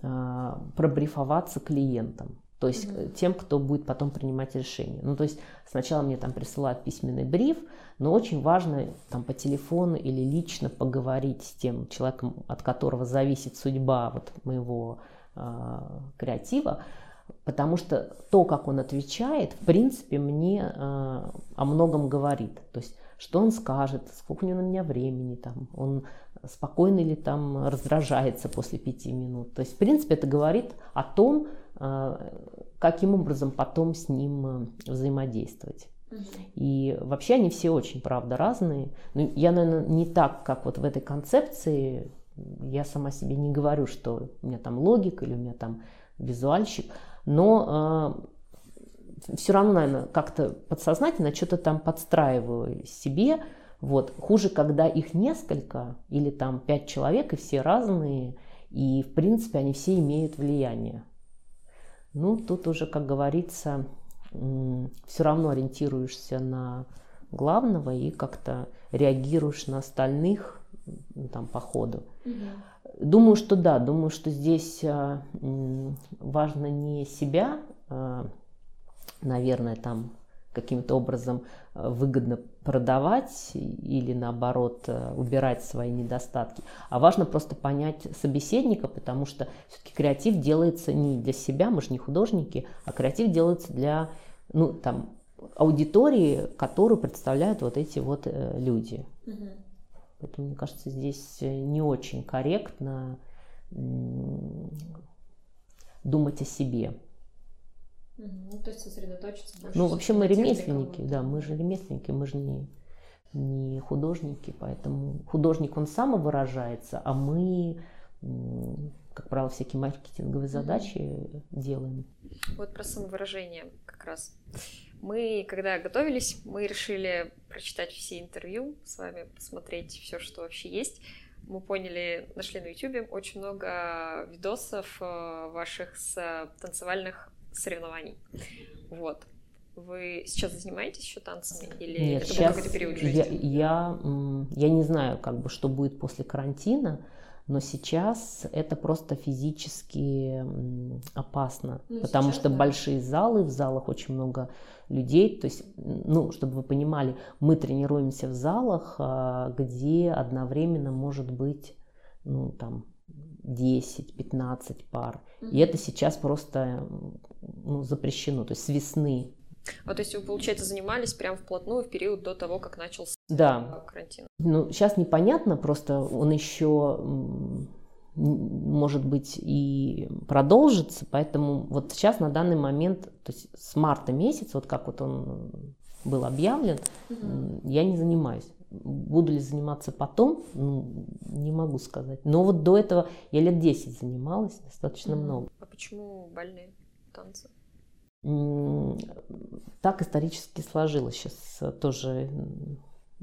э, пробрифоваться клиентам. То есть mm-hmm. тем, кто будет потом принимать решение. Ну, то есть сначала мне там присылают письменный бриф, но очень важно там по телефону или лично поговорить с тем человеком, от которого зависит судьба вот моего э, креатива, потому что то, как он отвечает, в принципе, мне э, о многом говорит. То есть что он скажет, сколько у него на меня времени, там, он спокойно или там раздражается после пяти минут. То есть, в принципе, это говорит о том, каким образом потом с ним э, взаимодействовать. И вообще они все очень, правда, разные. Ну, я, наверное, не так, как вот в этой концепции. Я сама себе не говорю, что у меня там логик или у меня там визуальщик. Но э, все равно, наверное, как-то подсознательно что-то там подстраиваю себе. Вот. Хуже, когда их несколько или там пять человек, и все разные, и, в принципе, они все имеют влияние. Ну, тут уже, как говорится, все равно ориентируешься на главного и как-то реагируешь на остальных там, по ходу. Угу. Думаю, что да, думаю, что здесь а, важно не себя, а, наверное, там каким-то образом э, выгодно продавать или наоборот э, убирать свои недостатки. А важно просто понять собеседника, потому что все-таки креатив делается не для себя, мы же не художники, а креатив делается для ну, там, аудитории, которую представляют вот эти вот э, люди. Угу. Поэтому, мне кажется, здесь не очень корректно думать о себе. Ну, то есть сосредоточиться больше. Ну, вообще мы ремесленники, да, мы же ремесленники, мы же не, не художники, поэтому художник, он самовыражается, а мы, как правило, всякие маркетинговые задачи mm-hmm. делаем. Вот про самовыражение как раз. Мы, когда готовились, мы решили прочитать все интервью с вами, посмотреть все, что вообще есть. Мы поняли, нашли на YouTube очень много видосов э, ваших с танцевальных соревнований. Вот. Вы сейчас занимаетесь еще танцами или Нет, это сейчас какой-то период жизни? Я, я, я не знаю, как бы, что будет после карантина, но сейчас это просто физически опасно, ну, потому что да. большие залы, в залах очень много людей, то есть, ну, чтобы вы понимали, мы тренируемся в залах, а, где одновременно может быть, ну, там, 10-15 пар. И это сейчас просто ну, запрещено, то есть с весны. А то есть вы, получается, занимались прямо вплотную в период до того, как начался да. карантин? Ну, сейчас непонятно, просто он еще может быть и продолжится, поэтому вот сейчас на данный момент, то есть с марта месяца, вот как вот он был объявлен, угу. я не занимаюсь. Буду ли заниматься потом, ну, не могу сказать. Но вот до этого я лет 10 занималась, достаточно много. А почему больные танцы? Так исторически сложилось сейчас тоже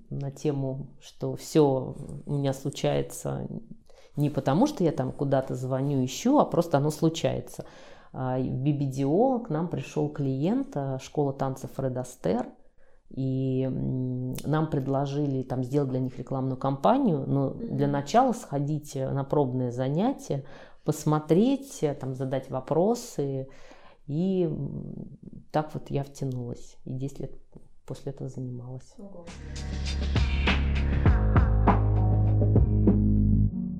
на тему, что все у меня случается не потому, что я там куда-то звоню, ищу, а просто оно случается. А, в BBDO к нам пришел клиент, а, школа танцев Фред Астер, и нам предложили там сделать для них рекламную кампанию, но для начала сходить на пробное занятие, посмотреть, там, задать вопросы, и так вот я втянулась, и 10 лет после этого занималась. Ого.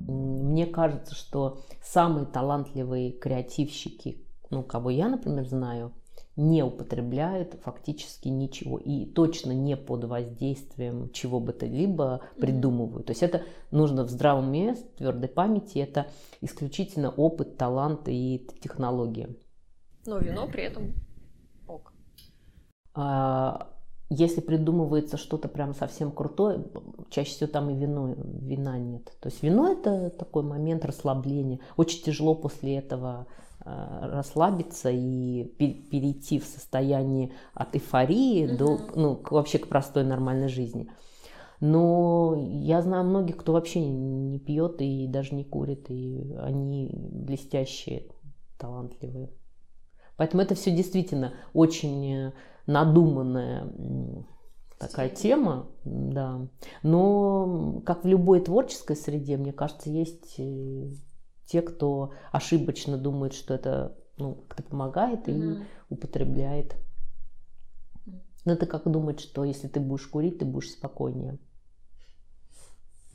Мне кажется, что самые талантливые креативщики, ну, кого я, например, знаю, не употребляют фактически ничего и точно не под воздействием чего бы то либо придумывают. То есть это нужно в здравом уме, в твердой памяти, это исключительно опыт, талант и технология. Но вино при этом ок. А, если придумывается что-то прям совсем крутое, чаще всего там и вино, вина нет. То есть вино это такой момент расслабления. Очень тяжело после этого расслабиться и перейти в состояние от эйфории mm-hmm. до, ну, вообще к простой нормальной жизни. Но я знаю многих, кто вообще не пьет и даже не курит, и они блестящие, талантливые. Поэтому это все действительно очень надуманная такая тема, да. Но, как в любой творческой среде, мне кажется, есть э, те, кто ошибочно думает, что это ну, как-то помогает mm-hmm. и употребляет. Но это как думать, что если ты будешь курить, ты будешь спокойнее.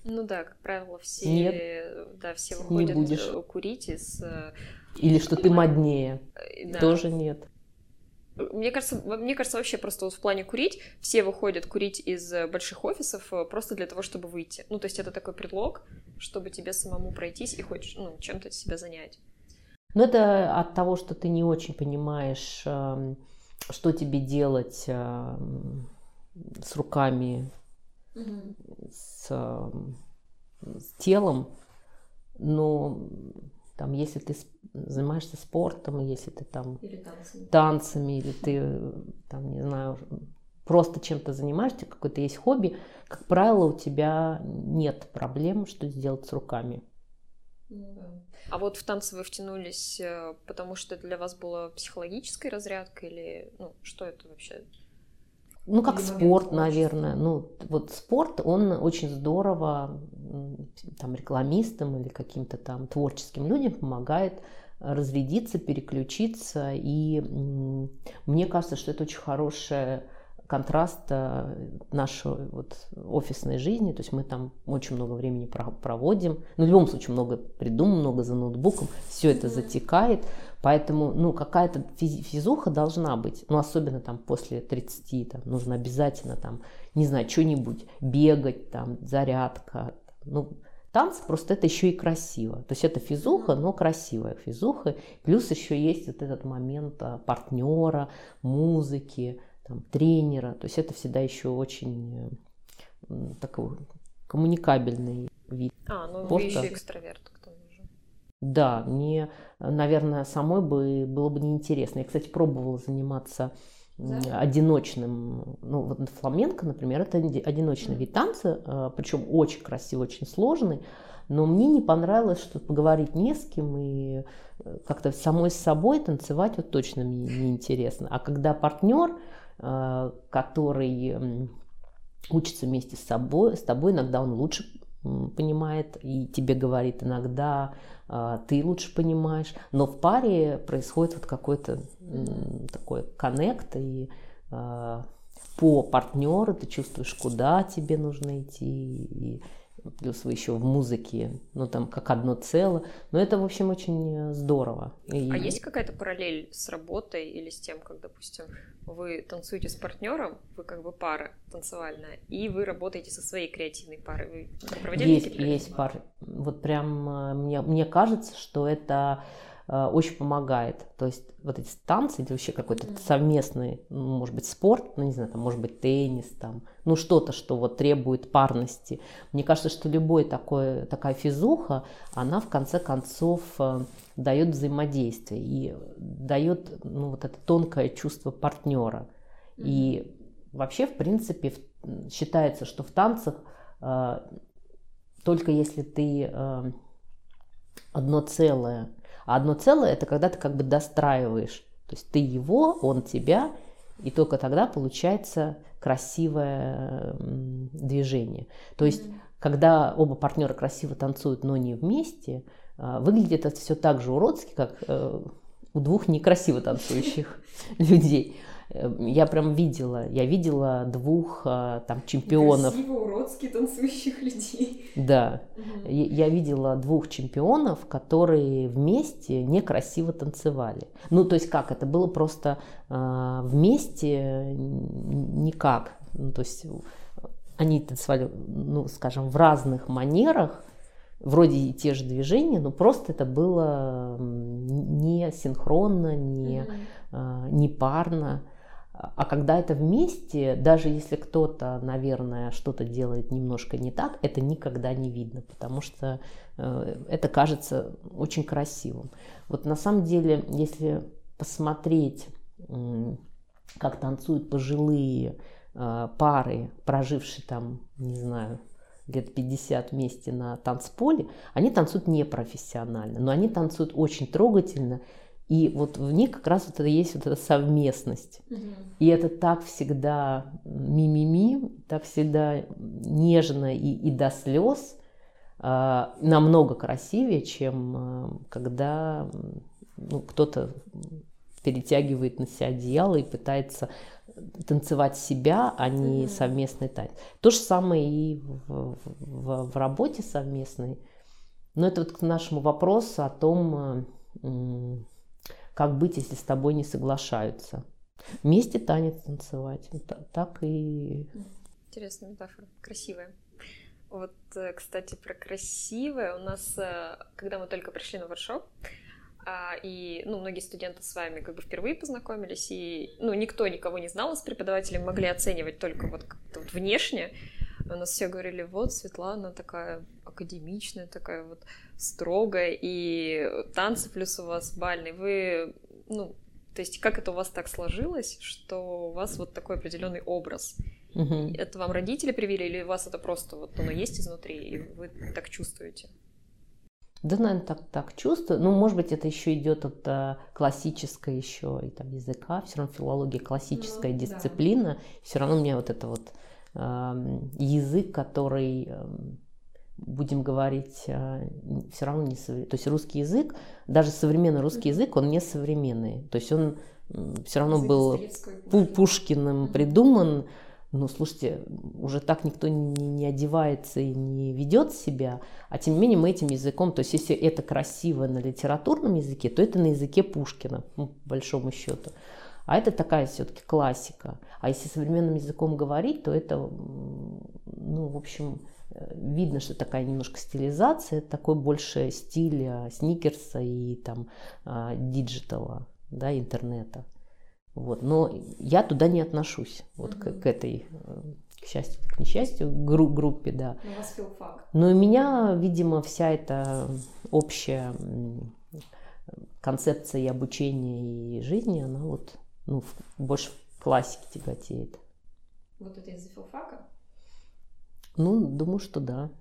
Ну да, как правило, все, Нет, да, все выходят не будешь. Э, курить из... Э, Или что ты моднее. Да. Тоже нет. Мне кажется, мне кажется, вообще просто вот в плане курить, все выходят курить из э, больших офисов э, просто для того, чтобы выйти. Ну, то есть это такой предлог, чтобы тебе самому пройтись и хоть ну, чем-то себя занять. Ну, это от того, что ты не очень понимаешь, эм, что тебе делать эм, с руками, угу. с, эм, с телом. Но там, если ты занимаешься спортом, если ты там или танцами. танцами, или ты там, не знаю, просто чем-то занимаешься, какое-то есть хобби, как правило, у тебя нет проблем, что сделать с руками. Ну а вот в танцы вы втянулись, э, потому что это для вас была психологическая разрядка или ну, что это вообще? Ну, как Или спорт, наверное. Ну, вот спорт, он очень здорово там, рекламистам или каким-то там творческим людям помогает разрядиться, переключиться. И мне кажется, что это очень хорошая контраст э, нашей вот офисной жизни, то есть мы там очень много времени проводим, но в любом случае много придумываем, много за ноутбуком, все это затекает, поэтому, ну, какая-то физуха должна быть, ну, особенно там после 30, там, нужно обязательно там, не знаю, что-нибудь, бегать, там, зарядка, ну, танцы, просто это еще и красиво. То есть это физуха, но красивая физуха. Плюс еще есть вот этот момент а, партнера, музыки, там, тренера. То есть это всегда еще очень такой коммуникабельный вид. А, ну спорта. вы еще экстраверт. Да, мне, наверное, самой бы было бы неинтересно. Я, кстати, пробовала заниматься да. одиночным, ну вот фламенко, например, это одиночный вид танца, а, причем очень красивый, очень сложный, но мне не понравилось, что поговорить не с кем и э, как-то самой с собой танцевать вот точно мне неинтересно. А когда партнер, а, который учится вместе с собой, с тобой, иногда он лучше понимает и тебе говорит, иногда ты лучше понимаешь, но в паре происходит вот какой-то такой коннект, и а, по партнеру ты чувствуешь, куда тебе нужно идти, и плюс вы еще в музыке, ну там как одно целое. Но это, в общем, очень э, здорово. И... А есть какая-то параллель с работой или с тем, как, допустим, вы танцуете с партнером, вы как бы пара танцевальная, и вы работаете со своей креативной парой. Вы проводили есть, есть пары. Вот прям э, мне, мне кажется, что это Э, очень помогает. То есть вот эти танцы или вообще какой-то совместный, ну, может быть, спорт, ну, не знаю, там, может быть, теннис, там, ну, что-то, что вот требует парности. Мне кажется, что любой такой, такая физуха, она в конце концов э, дает взаимодействие и дает ну, вот это тонкое чувство партнера. И вообще, в принципе, считается, что в танцах только если ты э, одно целое а одно целое – это когда ты как бы достраиваешь. То есть ты его, он тебя, и только тогда получается красивое движение. То есть, mm-hmm. когда оба партнера красиво танцуют, но не вместе, а, выглядит это все так же уродски, как э, у двух некрасиво танцующих людей. Эм, я прям видела, я видела двух а, там чемпионов. Красиво уродски танцующих людей. Да, угу. я видела двух чемпионов, которые вместе некрасиво танцевали. Ну, то есть как, это было просто э, вместе никак. Ну, то есть они танцевали, ну, скажем, в разных манерах, вроде и те же движения, но просто это было не синхронно, не, mm-hmm. не парно. А когда это вместе, даже если кто-то, наверное, что-то делает немножко не так, это никогда не видно, потому что э, это кажется очень красивым. Вот на самом деле, если посмотреть, как танцуют пожилые э, пары, прожившие там, не знаю, лет 50 вместе на танцполе, они танцуют непрофессионально, но они танцуют очень трогательно, и вот в них как раз вот это есть вот эта совместность. Угу. И это так всегда мимими, так всегда нежно и, и до слез, э, намного красивее, чем э, когда ну, кто-то перетягивает на себя одеяло и пытается танцевать себя, а не mm совместный танец. То же самое и в, в, в работе совместной. Но это вот к нашему вопросу о том, э, как быть, если с тобой не соглашаются? Вместе танец танцевать. Так и... Интересная метафора. Красивая. Вот, э, кстати, про красивое. У нас, э, когда мы только пришли на воршоп, а, и, ну, многие студенты с вами как бы впервые познакомились, и, ну, никто никого не знал из преподавателей, могли оценивать только вот, вот внешне. У нас все говорили, вот, Светлана такая академичная, такая вот строгая, и танцы плюс у вас бальный. Вы, ну, то есть как это у вас так сложилось, что у вас вот такой определенный образ? Угу. Это вам родители привили, или у вас это просто вот оно есть изнутри, и вы так чувствуете? Да, наверное, так, так чувствую. Ну, может быть, это еще идет от а, классической еще и там языка, все равно филология классическая ну, дисциплина. Да. Все равно у меня вот это вот э, язык, который будем говорить, э, все равно не современный. То есть русский язык, даже современный русский язык, он не современный. То есть он все равно был Пушкиным придуман. Но слушайте, уже так никто не, не одевается и не ведет себя, а тем не менее мы этим языком, то есть если это красиво на литературном языке, то это на языке Пушкина, ну, по большому счету. А это такая все-таки классика. А если современным языком говорить, то это, ну, в общем, видно, что такая немножко стилизация, такой больше стиль сникерса и там digital а, да, интернета. Вот. Но я туда не отношусь, вот mm-hmm. к, к этой, к счастью, к несчастью, групп, группе, да. У вас филфак. Но у меня, видимо, вся эта общая концепция обучения и жизни, она вот ну, больше в классике тяготеет. Вот это из-за филфака? Ну, думаю, что да.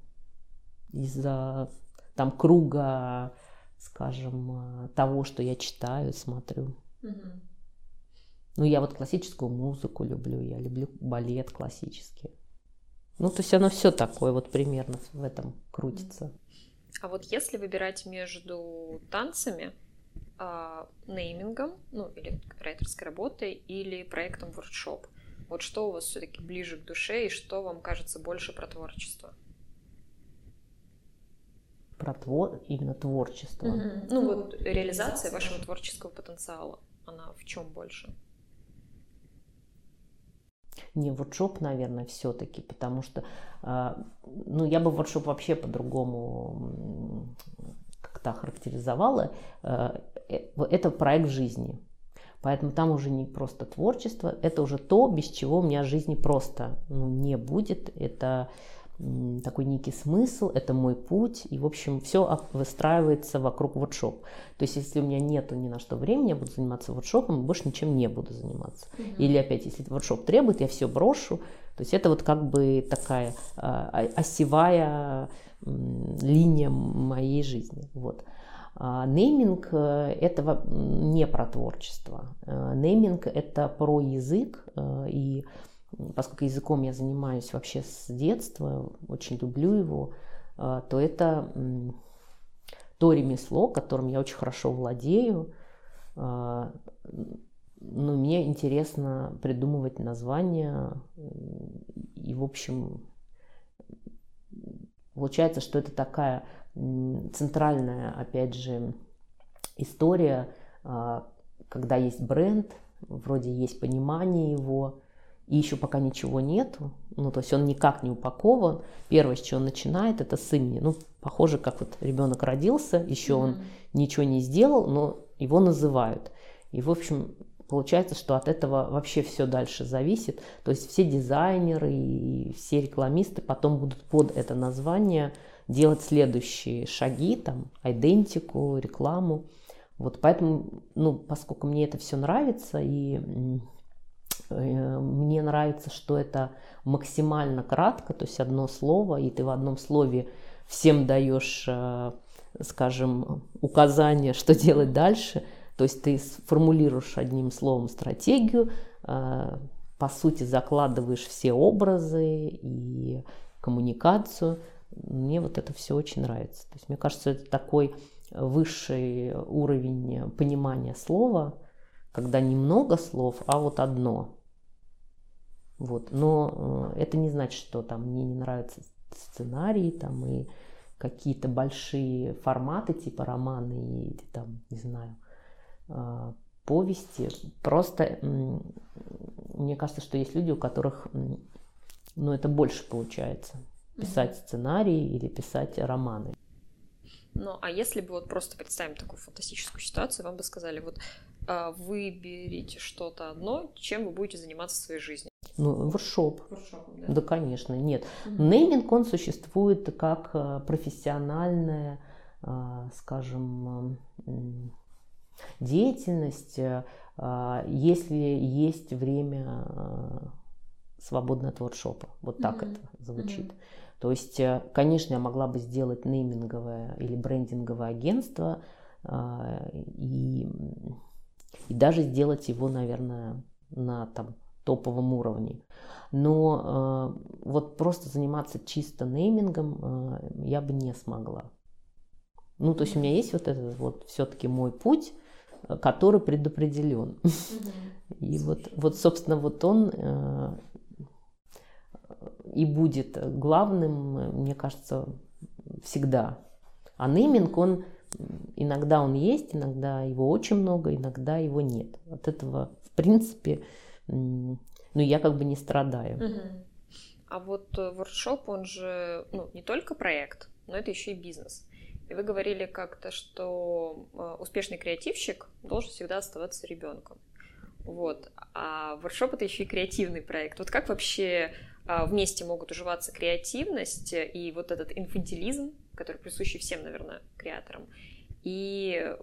Из-за там круга, скажем, того, что я читаю, смотрю. Угу. Ну, я вот классическую музыку люблю, я люблю балет классический. Ну, то есть оно все такое вот примерно в этом крутится. А вот если выбирать между танцами, э, неймингом, ну, или райтерской работой, или проектом воркшоп, вот что у вас все-таки ближе к душе и что вам кажется больше про творчество? Про твор... именно творчество. Mm-hmm. Ну, ну, вот реализация вашего творческого потенциала, она в чем больше? Не воркшоп, наверное, все-таки, потому что, а, ну, я бы воркшоп вообще по-другому как-то характеризовала. А, э, это проект жизни. Поэтому там уже не просто творчество, это уже то, без чего у меня жизни просто ну, не будет. Это такой некий смысл, это мой путь, и, в общем, все выстраивается вокруг воркшоп. То есть, если у меня нету ни на что времени, я буду заниматься воркшопом, больше ничем не буду заниматься. Mm-hmm. Или опять, если воркшоп требует, я все брошу. То есть, это вот как бы такая э, осевая э, линия моей жизни. Вот. А нейминг э, – это не про творчество. Э, нейминг – это про язык э, и поскольку языком я занимаюсь вообще с детства, очень люблю его, а, то это то ремесло, которым я очень хорошо владею. А, ну, мне интересно придумывать названия. И, в общем, получается, что это такая центральная, опять же, история, а, когда есть бренд, вроде есть понимание его, и еще пока ничего нету, ну, то есть он никак не упакован. Первое, с чего он начинает, это с имени. Ну, похоже, как вот ребенок родился, еще mm-hmm. он ничего не сделал, но его называют. И, в общем, получается, что от этого вообще все дальше зависит. То есть все дизайнеры и все рекламисты потом будут под это название делать следующие шаги, там, идентику, рекламу. Вот поэтому, ну, поскольку мне это все нравится, и Э, мне нравится, что это максимально кратко, то есть одно слово, и ты в одном слове всем даешь, э, скажем, указание, что делать дальше. То есть ты сформулируешь одним словом стратегию, э, по сути закладываешь все образы и коммуникацию. Мне вот это все очень нравится. То есть мне кажется, это такой высший уровень понимания слова, когда не много слов, а вот одно. Вот. Но э, это не значит, что там мне не нравятся сценарии там, и какие-то большие форматы типа романы и там, не знаю, э, повести. Просто мне кажется, что есть люди, у которых ну, это больше получается. Писать сценарии или писать романы. Ну, а если бы вот просто представим такую фантастическую ситуацию, вам бы сказали, вот а, выберите что-то одно, чем вы будете заниматься в своей жизни. Ну, воршоп. да? да, конечно, нет. Угу. Нейминг, он существует как э, профессиональная, э, скажем, деятельность, если есть время свободное от воркшопа. Вот так угу. это звучит. Угу. То есть, конечно, я могла бы сделать нейминговое или брендинговое агентство и, и даже сделать его, наверное, на там топовом уровне. Но э, вот просто заниматься чисто неймингом э, я бы не смогла. Ну, то есть у меня есть вот этот вот все-таки мой путь, э, который предопределен. И вот, вот, собственно, вот он э, и будет главным, мне кажется, всегда. А нейминг, он иногда он есть, иногда его очень много, иногда его нет. От этого, в принципе, ну, я как бы не страдаю. Угу. А вот воркшоп, он же ну, не только проект, но это еще и бизнес. И вы говорили как-то, что успешный креативщик должен всегда оставаться ребенком. Вот. А воркшоп это еще и креативный проект. Вот как вообще вместе могут уживаться креативность и вот этот инфантилизм, который присущий всем, наверное, креаторам, и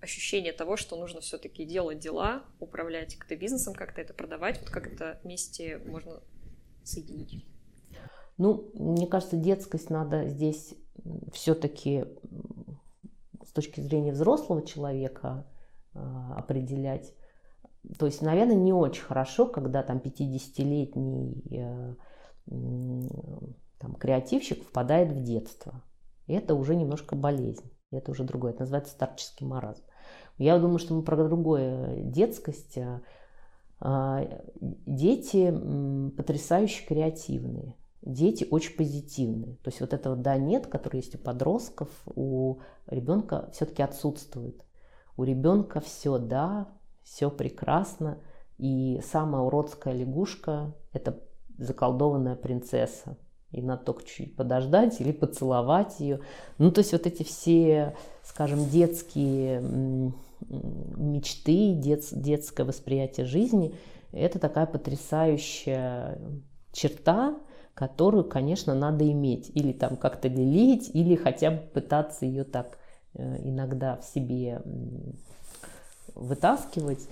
ощущение того, что нужно все-таки делать дела, управлять как-то бизнесом, как-то это продавать, вот как это вместе можно соединить? Ну, мне кажется, детскость надо здесь все-таки с точки зрения взрослого человека а, определять. То есть, наверное, не очень хорошо, когда там 50-летний э, там, креативщик впадает в детство. Это уже немножко болезнь. Это уже другое. Это называется старческий маразм. Я думаю, что мы про другое. Детскость. Э, а, дети потрясающе креативные. Дети очень позитивные. То есть вот этого да-нет, который есть у подростков, у ребенка все-таки отсутствует. У ребенка все да, все прекрасно. И самая уродская лягушка – это заколдованная принцесса. И надо только чуть подождать или поцеловать ее. Ну, то есть вот эти все, скажем, детские мечты, дет, детское восприятие жизни – это такая потрясающая черта, которую, конечно, надо иметь. Или там как-то лелеять, или хотя бы пытаться ее так э, иногда в себе вытаскивать,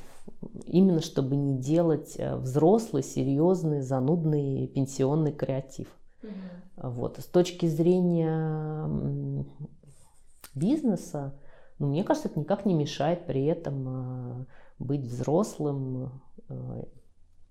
именно чтобы не делать э, взрослый, серьезный, занудный пенсионный креатив. Угу. Вот. С точки зрения бизнеса, ну, мне кажется, это никак не мешает при этом э, быть взрослым, э,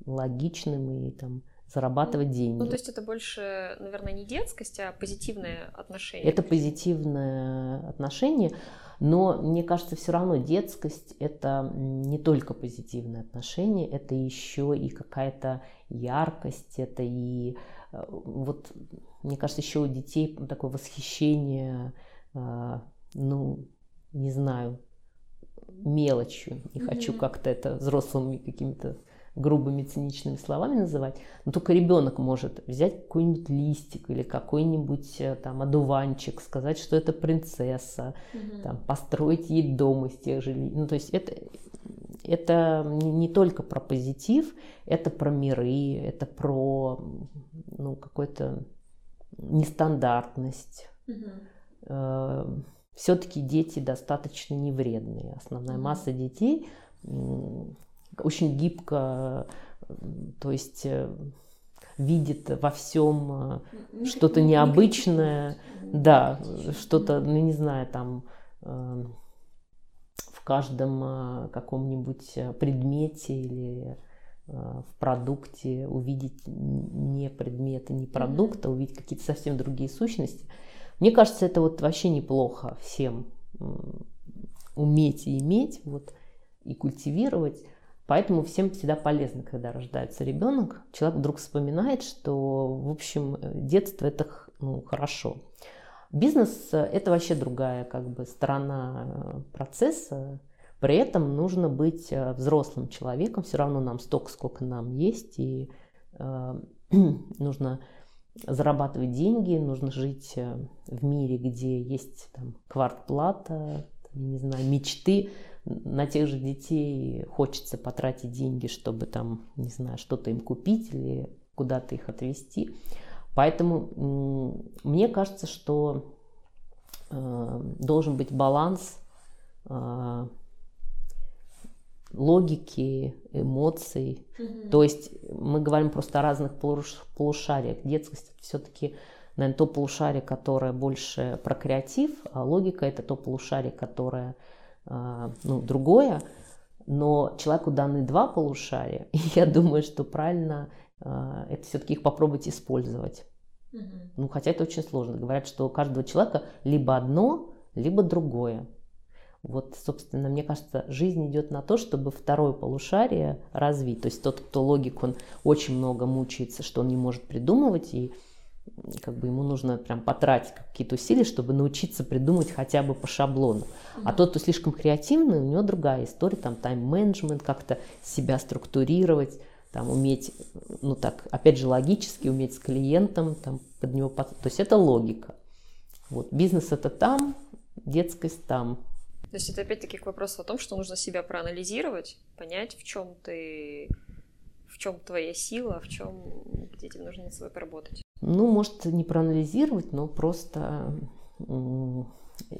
логичным и там зарабатывать деньги. Ну, то есть это больше, наверное, не детскость, а позитивное отношение. Это позитивное отношение. Но мне кажется, все равно детскость это не только позитивное отношение, это еще и какая-то яркость, это и э, вот, мне кажется, еще у детей такое восхищение, э, ну, не знаю, мелочью. Не хочу как-то это взрослыми какими-то грубыми циничными словами называть, но только ребенок может взять какой-нибудь листик или какой-нибудь э, там одуванчик, сказать, что это принцесса, угу. там, построить ей дом из тех же... Ну, то есть это, это не только про позитив, это про миры, это про ну, какую-то нестандартность. Угу. Все-таки дети достаточно невредные. Основная масса детей очень гибко, то есть э, видит во всем э, что-то необычное, да, что-то, ну не знаю, там э, в каждом каком-нибудь предмете или в продукте увидеть не предметы, не продукт, а увидеть какие-то совсем другие сущности. Мне кажется, это вот вообще неплохо всем уметь и иметь, вот, и культивировать. Поэтому всем всегда полезно, когда рождается ребенок. Человек вдруг вспоминает, что, в общем, детство это ну, хорошо. Бизнес – это вообще другая как бы, сторона э, процесса. При этом нужно быть э, взрослым человеком. Все равно нам столько, сколько нам есть. И э, нужно зарабатывать деньги, нужно жить э, в мире, где есть там, квартплата, не знаю, мечты на тех же детей хочется потратить деньги, чтобы там, не знаю, что-то им купить или куда-то их отвезти. Поэтому мне кажется, что э, должен быть баланс э, логики, эмоций. Угу. То есть мы говорим просто о разных полушариях. Детскость все-таки, наверное, то полушарие, которое больше про креатив, а логика это то полушарие, которое а, ну, другое, но человеку даны два полушария, и я думаю, что правильно а, это все-таки их попробовать использовать. Угу. Ну, хотя это очень сложно. Говорят, что у каждого человека либо одно, либо другое. Вот, собственно, мне кажется, жизнь идет на то, чтобы второе полушарие развить. То есть тот, кто логик, он очень много мучается, что он не может придумывать, и как бы ему нужно прям потратить какие-то усилия, чтобы научиться придумать хотя бы по шаблону. Mm-hmm. А тот, кто слишком креативный, у него другая история, там тайм-менеджмент, как-то себя структурировать. там уметь, ну так, опять же, логически уметь с клиентом, там, под него, под... то есть это логика. Вот, бизнес это там, детскость там. То есть это опять-таки к вопросу о том, что нужно себя проанализировать, понять, в чем ты, в чем твоя сила, в чем где тебе нужно над собой поработать. Ну, может, не проанализировать, но просто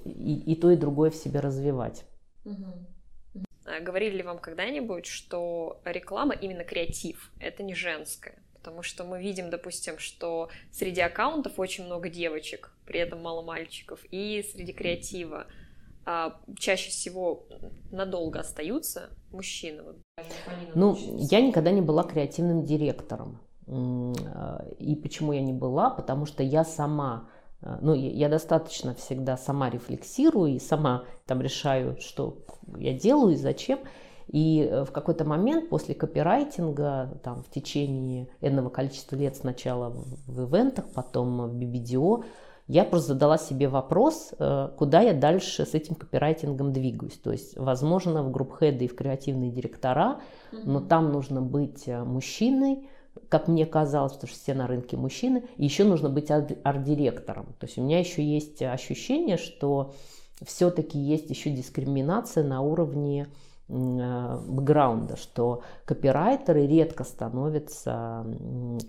и, и то, и другое в себе развивать. Угу. Говорили ли вам когда-нибудь, что реклама именно креатив, это не женское? Потому что мы видим, допустим, что среди аккаунтов очень много девочек, при этом мало мальчиков, и среди креатива а, чаще всего надолго остаются мужчины. Ну, я никогда не была креативным директором. И почему я не была? Потому что я сама а, ну, я достаточно всегда сама рефлексирую и сама там решаю, что я делаю и зачем. И э, в какой-то момент после копирайтинга, там, в течение энного количества лет сначала в ивентах, потом в BBDO, я просто задала себе вопрос, э, куда я дальше с этим копирайтингом двигаюсь. То есть, возможно, в групп-хеды и в креативные директора, но там нужно быть э, мужчиной, как мне казалось, потому что все на рынке мужчины, и еще нужно быть арт-директором. То есть у меня еще есть ощущение, что все-таки есть еще дискриминация на уровне э, бэкграунда, что копирайтеры редко становятся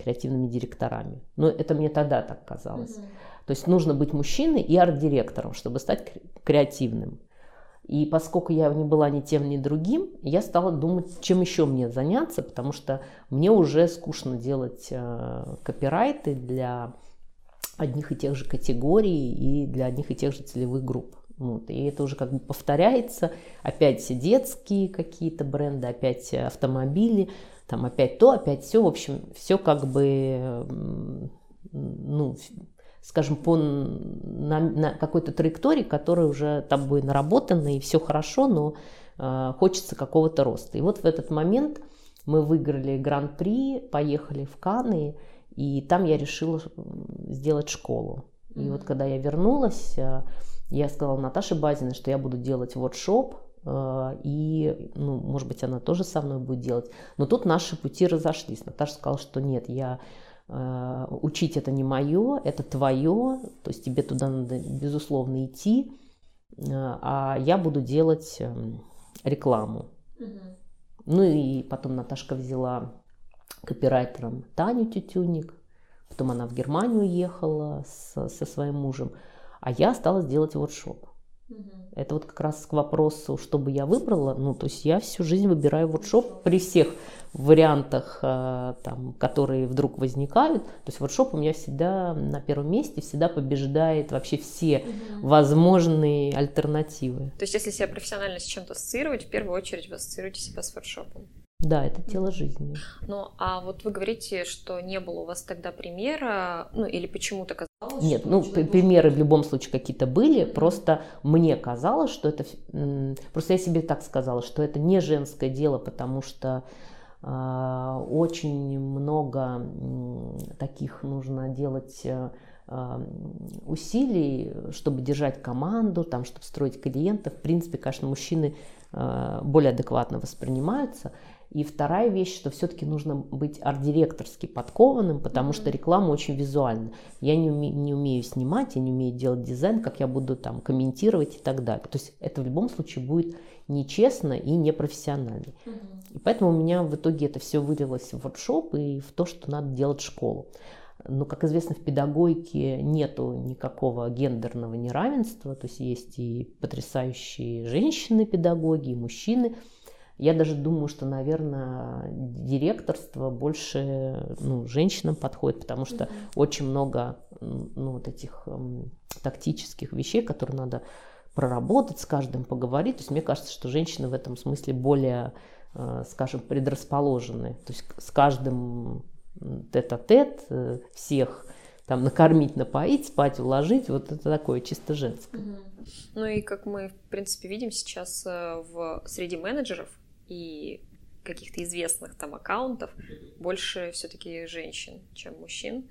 креативными директорами. Но это мне тогда так казалось. Mm-hmm. То есть нужно быть мужчиной и арт-директором, чтобы стать креативным. И поскольку я не была ни тем, ни другим, я стала думать, чем еще мне заняться, потому что мне уже скучно делать э, копирайты для одних и тех же категорий и для одних и тех же целевых групп. Вот. И это уже как бы повторяется. Опять детские какие-то бренды, опять автомобили, там опять то, опять все. В общем, все как бы ну, скажем, по на, на какой-то траектории, которая уже там будет наработана, и все хорошо, но э, хочется какого-то роста. И вот в этот момент мы выиграли гран-при, поехали в Каны, и там я решила сделать школу. И mm-hmm. вот когда я вернулась, э, я сказала Наташе Базиной, что я буду делать воркшоп, э, и, ну, может быть, она тоже со мной будет делать. Но тут наши пути разошлись. Наташа сказала, что нет, я учить это не мое, это твое, то есть тебе туда надо, безусловно, идти, э, а я буду делать эм, рекламу. Угу. Ну и потом Наташка взяла копирайтером Таню Тютюник, потом она в Германию уехала с, со своим мужем, а я осталась делать воркшоп. Это вот как раз к вопросу, что бы я выбрала. Ну, то есть я всю жизнь выбираю воркшоп при всех вариантах, э, там, которые вдруг возникают. То есть воркшоп у меня всегда на первом месте, всегда побеждает вообще все угу. возможные альтернативы. То есть если себя профессионально с чем-то ассоциировать, в первую очередь вы ассоциируете себя с воркшопом? Да, это тело жизни. Ну, а вот вы говорите, что не было у вас тогда примера, ну, или почему-то казалось, Нет, ну, примеры в любом случае какие-то были, просто мне казалось, что это... Просто я себе так сказала, что это не женское дело, потому что очень много таких нужно делать... Э, усилий, чтобы держать команду, там, чтобы строить клиентов. В принципе, конечно, мужчины э, более адекватно воспринимаются. И вторая вещь, что все-таки нужно быть арт-директорски подкованным, потому mm-hmm. что реклама очень визуальна. Я не, уме, не умею снимать, я не умею делать дизайн, как я буду там комментировать и так далее. То есть это в любом случае будет нечестно и непрофессионально. Mm-hmm. И поэтому у меня в итоге это все вылилось в воркшоп и в то, что надо делать школу. Но, как известно, в педагогике нету никакого гендерного неравенства, то есть есть и потрясающие женщины-педагоги, и мужчины – я даже думаю, что, наверное, директорство больше ну, женщинам подходит, потому что mm-hmm. очень много ну, вот этих тактических вещей, которые надо проработать с каждым, поговорить. То есть мне кажется, что женщины в этом смысле более, скажем, предрасположены. То есть с каждым тет-а-тет э, всех там накормить, напоить, спать, уложить, вот это такое чисто женское. Ну и как мы, в принципе, видим сейчас э, в среди менеджеров, и каких-то известных там аккаунтов больше все-таки женщин, чем мужчин.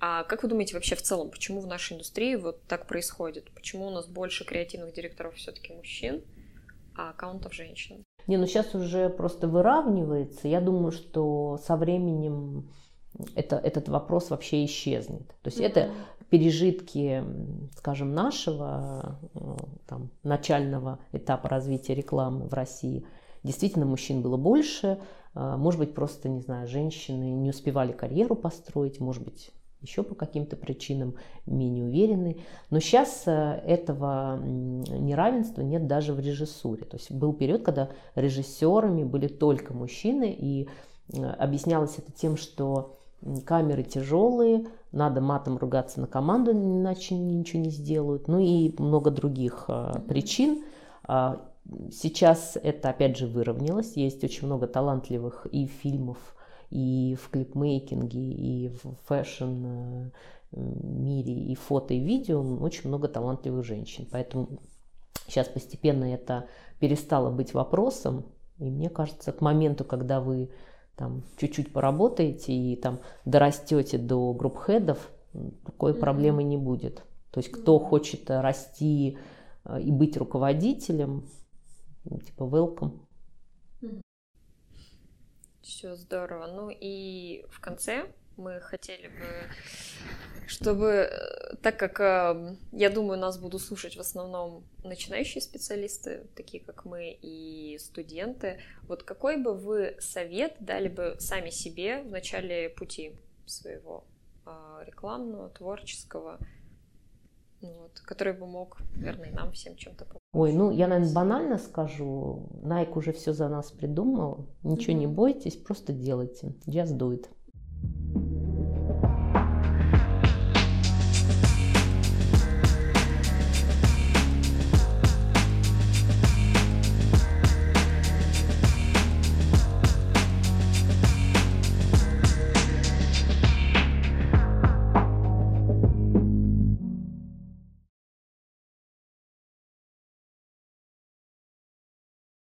А как вы думаете вообще в целом, почему в нашей индустрии вот так происходит? Почему у нас больше креативных директоров все-таки мужчин, аккаунтов женщин. Не, ну сейчас уже просто выравнивается. Я думаю, что со временем это, этот вопрос вообще исчезнет. То есть mm-hmm. это пережитки, скажем, нашего э, там, начального этапа развития рекламы в России. Действительно, мужчин было больше. Э, может быть, просто, не знаю, женщины не успевали карьеру построить, может быть, еще по каким-то причинам менее уверены. Но сейчас э, этого неравенства нет даже в режиссуре. То есть был период, когда режиссерами были только мужчины, и объяснялось это тем, что камеры тяжелые, надо матом ругаться на команду, иначе ничего не сделают. Ну и много других а, причин. А, сейчас это опять же выровнялось. Есть очень много талантливых и фильмов, и в клипмейкинге, и в fashion э, мире, и фото, и видео. Очень много талантливых женщин. Поэтому сейчас постепенно это перестало быть вопросом. И мне кажется, к моменту, когда вы там чуть-чуть поработаете и там дорастете до group head ов, такой mm-hmm. проблемы не будет. То есть кто хочет расти э, и быть руководителем, типа welcome. Все здорово. Ну и в конце мы хотели бы, чтобы, э, так как, эм, я думаю, нас будут слушать в основном начинающие специалисты, такие как мы, и студенты, вот какой бы вы совет дали бы сами себе в начале пути своего а, рекламного, творческого, вот, который бы мог, наверное, нам всем чем-то помочь. Ой, ну я, наверное, банально скажу. Nike уже все за нас придумал. Ничего mm-hmm. не бойтесь, просто делайте. Just do it.